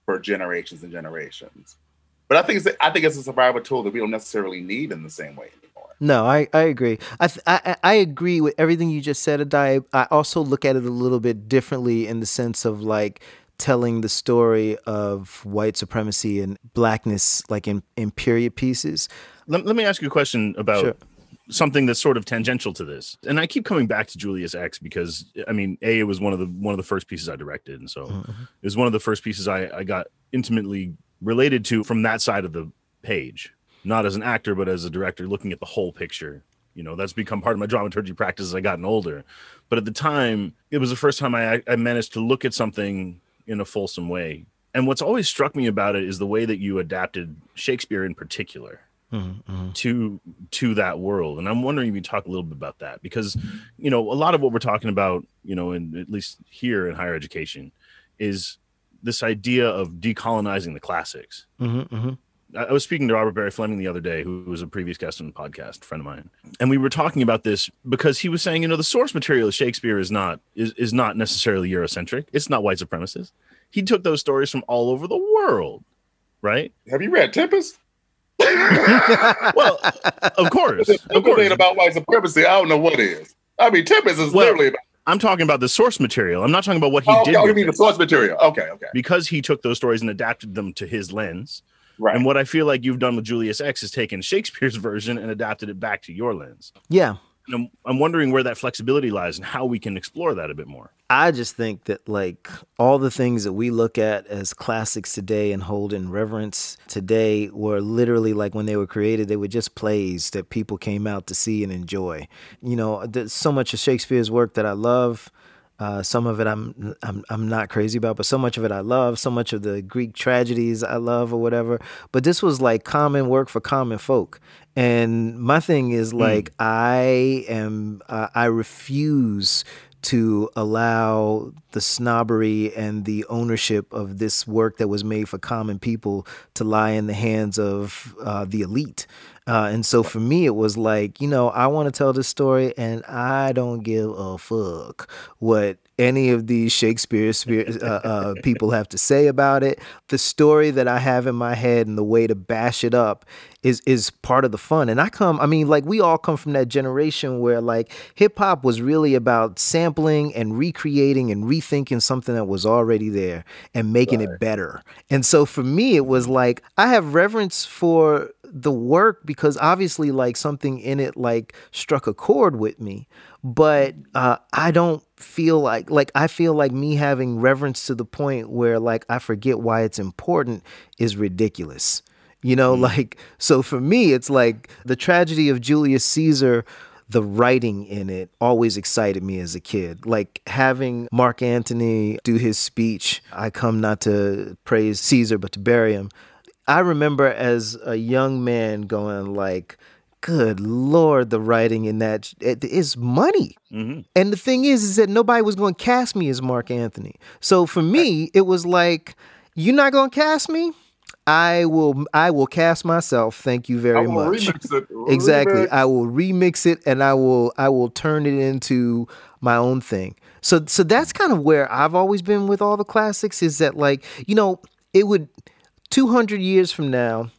for generations and generations. But I think it's I think it's a survival tool that we don't necessarily need in the same way anymore. No, I, I agree. I, th- I I- I agree with everything you just said, Addae. I also look at it a little bit differently in the sense of like telling the story of white supremacy and blackness, like in, in period pieces. Let, let me ask you a question about Sure. something that's sort of tangential to this. And I keep coming back to Julius X because I mean, A, it was one of the one of the first pieces I directed. And so Mhm. it was one of the first pieces I, I got intimately related to from that side of the page, not as an actor, but as a director, looking at the whole picture. You know, that's become part of my dramaturgy practice as I gotten older. But at the time, it was the first time I, I managed to look at something in a fulsome way. And what's always struck me about it is the way that you adapted Shakespeare in particular Mhm, mhm. to to that world and i'm wondering if you talk a little bit about that because you know a lot of what we're talking about you know in at least here in higher education is this idea of decolonizing the classics Mhm, mhm. I was speaking to Robert Barry Fleming the other day, who was a previous guest on the podcast, a friend of mine, and we were talking about this because he was saying, you know, the source material of Shakespeare is not is, is not necessarily Eurocentric. It's not white supremacist. He took those stories from all over the world, right? Have you read Tempest? *laughs* Well, of course, of it ain't about white supremacy, I don't know what is. I mean, Tempest is Well, literally about. I'm talking about the source material. I'm not talking about what he Oh, did oh, you mean the source material? Okay, okay, because he took those stories and adapted them to his lens. Right. And what I feel like you've done with Julius X is taken Shakespeare's version and adapted it back to your lens. Yeah. And I'm, I'm wondering where that flexibility lies and how we can explore that a bit more. I just think that like all the things that we look at as classics today and hold in reverence today were literally like when they were created, they were just plays that people came out to see and enjoy. You know, there's so much of Shakespeare's work that I love. Uh, some of it I'm, I'm I'm not crazy about, but so much of it I love. So much of the Greek tragedies I love, or whatever. But this was like common work for common folk. And my thing is like I am uh, I refuse to allow the snobbery and the ownership of this work that was made for common people to lie in the hands of uh, the elite. Uh, and so for me, it was like, you know, I want to tell this story and I don't give a fuck what any of these Shakespeare spe- uh, uh, people have to say about it. The story that I have in my head and the way to bash it up is is part of the fun. And I come, I mean, like we all come from that generation where like hip hop was really about sampling and recreating and rethinking something that was already there and making it better. And so for me, it was like I have reverence for the work because obviously like something in it like struck a chord with me but uh, i don't feel like like i feel like me having reverence to the point where like i forget why it's important is ridiculous you know like so for me it's like the tragedy of julius caesar the writing in it always excited me as a kid. Like having Mark Antony do his speech, I come not to praise Caesar, but to bury him. I remember as a young man going like, good lord, the writing in that it is money. hmm And the thing is, is that nobody was going to cast me as Mark Antony. So for me, it was like, you're not going to cast me? I will I will cast myself. Thank you very much. Remix it. Exactly. Remix. I will remix it and I will I will turn it into my own thing. So so that's kind of where I've always been with all the classics is that like, you know, it would 200 years from now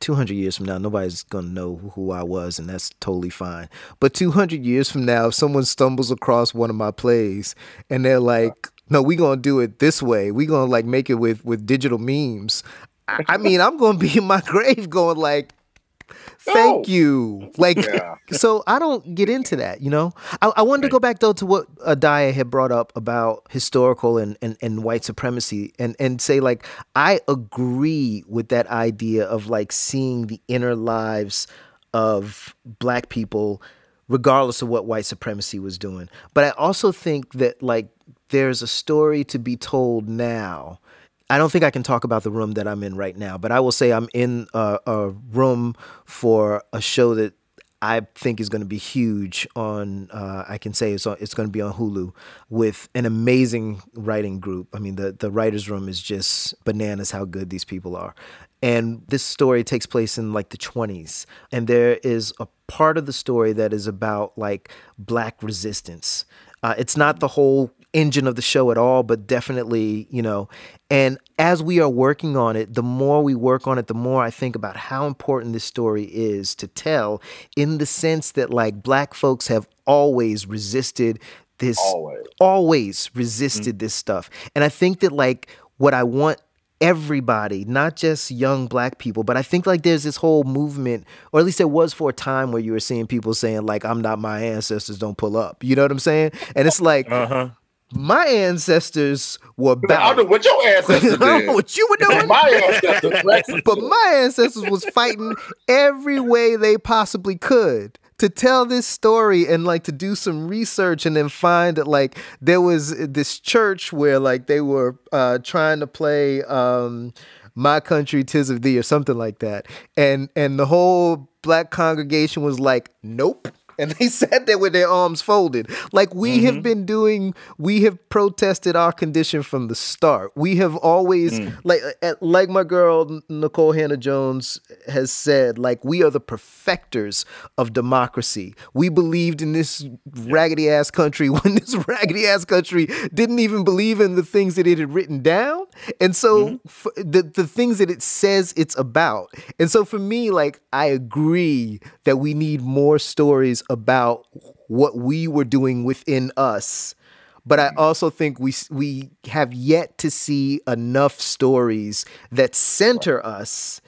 200 years from now nobody's going to know who I was and that's totally fine. But 200 years from now if someone stumbles across one of my plays and they're like no, we're gonna do it this way. we're gonna like make it with with digital memes. I, I mean, I'm gonna be in my *laughs* grave going like, thank No. you. Like, Yeah. *laughs* so I don't get into that. You know, I, I wanted to go back though to what Addae had brought up about historical and, and and white supremacy, and and say like I agree with that idea of like seeing the inner lives of black people regardless of what white supremacy was doing. But I also think that like there's a story to be told now. I don't think I can talk about the room that I'm in right now, but I will say I'm in a, a room for a show that I think is going to be huge on. Uh, I can say it's on, it's going to be on Hulu with an amazing writing group. I mean, the the writers' room is just bananas how good these people are. And this story takes place in like the 20s, and there is a part of the story that is about like black resistance. Uh, it's not the whole engine of the show at all, but definitely, you know. And as we are working on it, the more we work on it, the more I think about how important this story is to tell in the sense that, like, black folks have always resisted this, Always. always resisted this stuff. And I think that, like, what I want everybody, not just young black people, but I think like there's this whole movement, or at least there was for a time where you were seeing people saying like, "I'm not my ancestors, don't pull up." You know what I'm saying? And it's like Uh huh. My ancestors were I don't know what your ancestors did. *laughs* I don't know what you were *laughs* doing. My ancestors, right? *laughs* but my ancestors was fighting every way they possibly could to tell this story and like to do some research and then find that like there was this church where like they were uh trying to play um my country tis of thee or something like that and and the whole black congregation was like nope *laughs* and they sat there with their arms folded. Like we have been doing we have protested our condition from the start. We have always like uh, like my girl Nikole Hannah-Jones has said like we are the perfecters of democracy. We believed in this raggedy ass country *laughs* when this raggedy ass country didn't even believe in the things that it had written down. And so f- the the things that it says it's about. And so for me like i agree that we need more stories about what we were doing within us but I mm-hmm. also think we we have yet to see enough stories that center us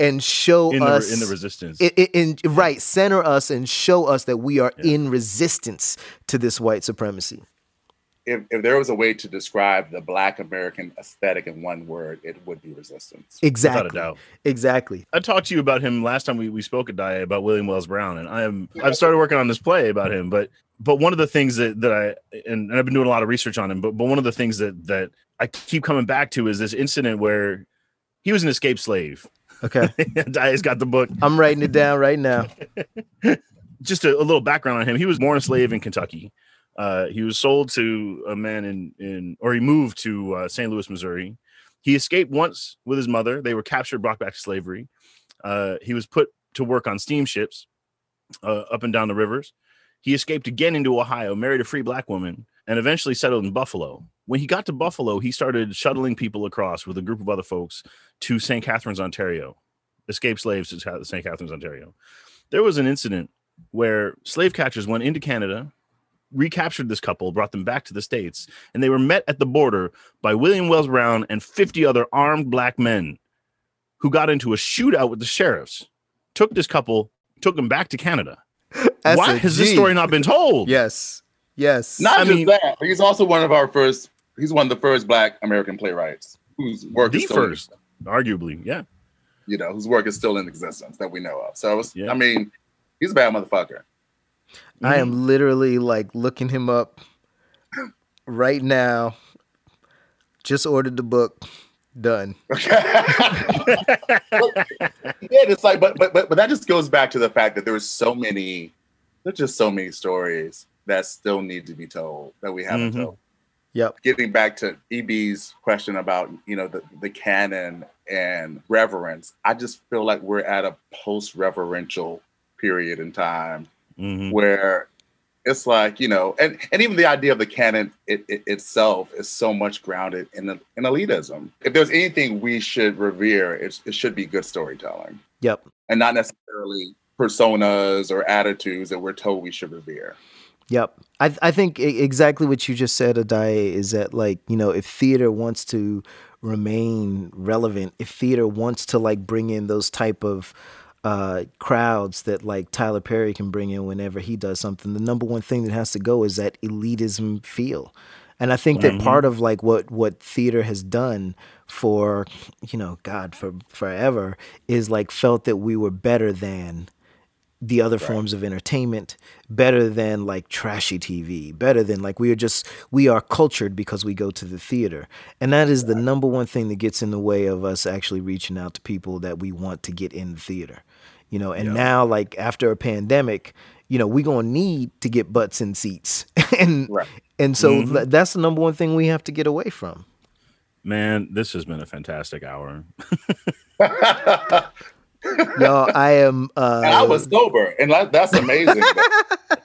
and show In the us in the resistance. i- i- in, right center us and show us that we are in resistance to this white supremacy. If, if there was a way to describe the Black American aesthetic in one word, it would be resistance. Exactly. Without a doubt. Exactly. I talked to you about him last time we, we spoke at Die about William Wells Brown, and I am I've started working on this play about him. But but one of the things that that I and, and I've been doing a lot of research on him. But but one of the things that that I keep coming back to is this incident where he was an escaped slave. Okay. *laughs* Dia's got the book. I'm writing it down right now. *laughs* Just a, a little background on him. He was born a slave in Kentucky. Uh, he was sold to a man in in or he moved to uh, St. Louis, Missouri. He escaped once with his mother. They were captured, brought back to slavery. Uh, he was put to work on steamships uh, up and down the rivers. He escaped again into Ohio, married a free black woman, and eventually settled in Buffalo. When he got to Buffalo, he started shuttling people across with a group of other folks to St. Catharines, Ontario, escaped slaves to St. Catharines, Ontario. There was an incident where slave catchers went into Canada, recaptured this couple, brought them back to the States, and they were met at the border by William Wells Brown and 50 other armed black men who got into a shootout with the sheriffs, took this couple, took them back to Canada. That's Why has this story not been told? Yes. Yes. Not I just mean- that, but he's also one of our first. He's one of the first Black American playwrights whose work The is still, first, arguably. Yeah. you know, whose work is still in existence that we know of. So, it's, Yeah. I mean, he's a bad motherfucker. I Mhm. am literally like looking him up right now. Just ordered the book. Done. *laughs* yeah, it's like, but but but but that just goes back to the fact that there's so many, there's just so many stories that still need to be told that we haven't Mhm. told. Yep. Getting back to EB's question about, you know, the, the canon and reverence, I just feel like we're at a post-reverential period in time Mhm. where it's like you know and and even the idea of the canon it, it, itself is so much grounded in in elitism if there's anything we should revere it's, it should be good storytelling Yep. and not necessarily personas or attitudes that we're told we should revere Yep. I I think exactly what you just said, Addae, is that like, you know, if theater wants to remain relevant, if theater wants to like bring in those type of uh, crowds that like Tyler Perry can bring in whenever he does something, the number one thing that has to go is that elitism feel. And I think that Mhm. part of like what what theater has done for, you know, God, for forever is like felt that we were better than the other forms of entertainment better than like trashy TV, better than like we are just we are cultured because we go to the theater. And that is the number one thing that gets in the way of us actually reaching out to people that we want to get in the theater. You know, and Yeah. now like after a pandemic, you know, we're going to need to get butts in seats. *laughs* and Right. and so Mhm. th- that's the number one thing we have to get away from. Man, this has been a fantastic hour. *laughs* Y'all, I am uh *laughs* and i was sober and that, that's amazing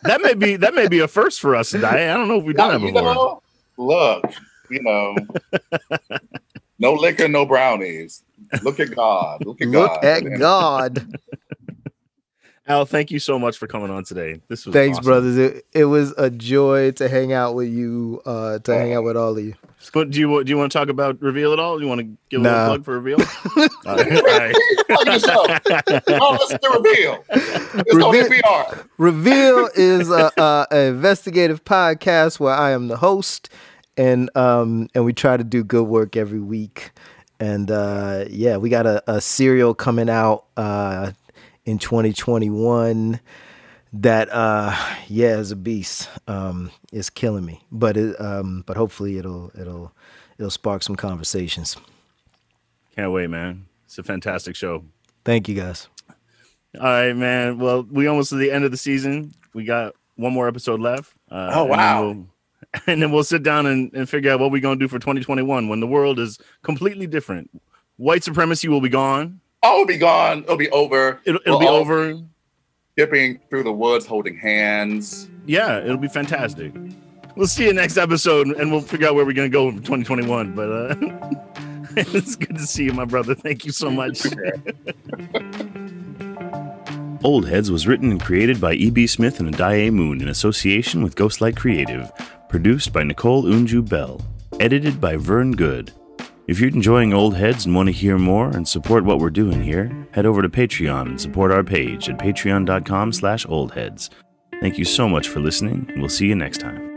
That may be that may be a first for us, Diane. I don't know if we've done you before. know, look you know no liquor no brownies look at god look at look god at God. Al, thank you so much for coming on today. This was Thanks, awesome. brothers. It, it was a joy to hang out with you, uh, to hang out with all of you. But do you do you want to talk about reveal at all? Do you want to give a Nah. little plug for reveal? all right. *laughs* All right. Plug the. Oh, let's reveal. It's on Reveal- NPR. Reveal is a, a, an investigative podcast where I am the host, and um, and we try to do good work every week. And uh, yeah, we got a, a serial coming out uh, in 2021 that uh, yeah is a beast. Um, it's killing me, but it, um, but hopefully it'll it'll it'll spark some conversations. Can't wait, man. It's a fantastic show. Thank you guys. All right, man. Well, we almost to the end of the season. We got one more episode left. Uh, Oh, and then wow. we'll- *laughs* And then we'll sit down and, and figure out what we're going to do for 2021 when the world is completely different. White supremacy will be gone. Oh, it'll be gone. It'll be over. It'll, it'll We'll be over. Dipping through the woods, holding hands. Yeah, it'll be fantastic. We'll see you next episode and we'll figure out where we're going to go in 2021. But uh, *laughs* it's good to see you, my brother. Thank you so much. *laughs* Old Heads was written and created by E.B. Smith and Addae Moon in association with Ghostlight Creative. Produced by Nicole Unju Bell. Edited by Vern Good. If you're enjoying Old Heads and want to hear more and support what we're doing here, head over to Patreon and support our page at patreon.com slash oldheads. Thank you so much for listening, and we'll see you next time.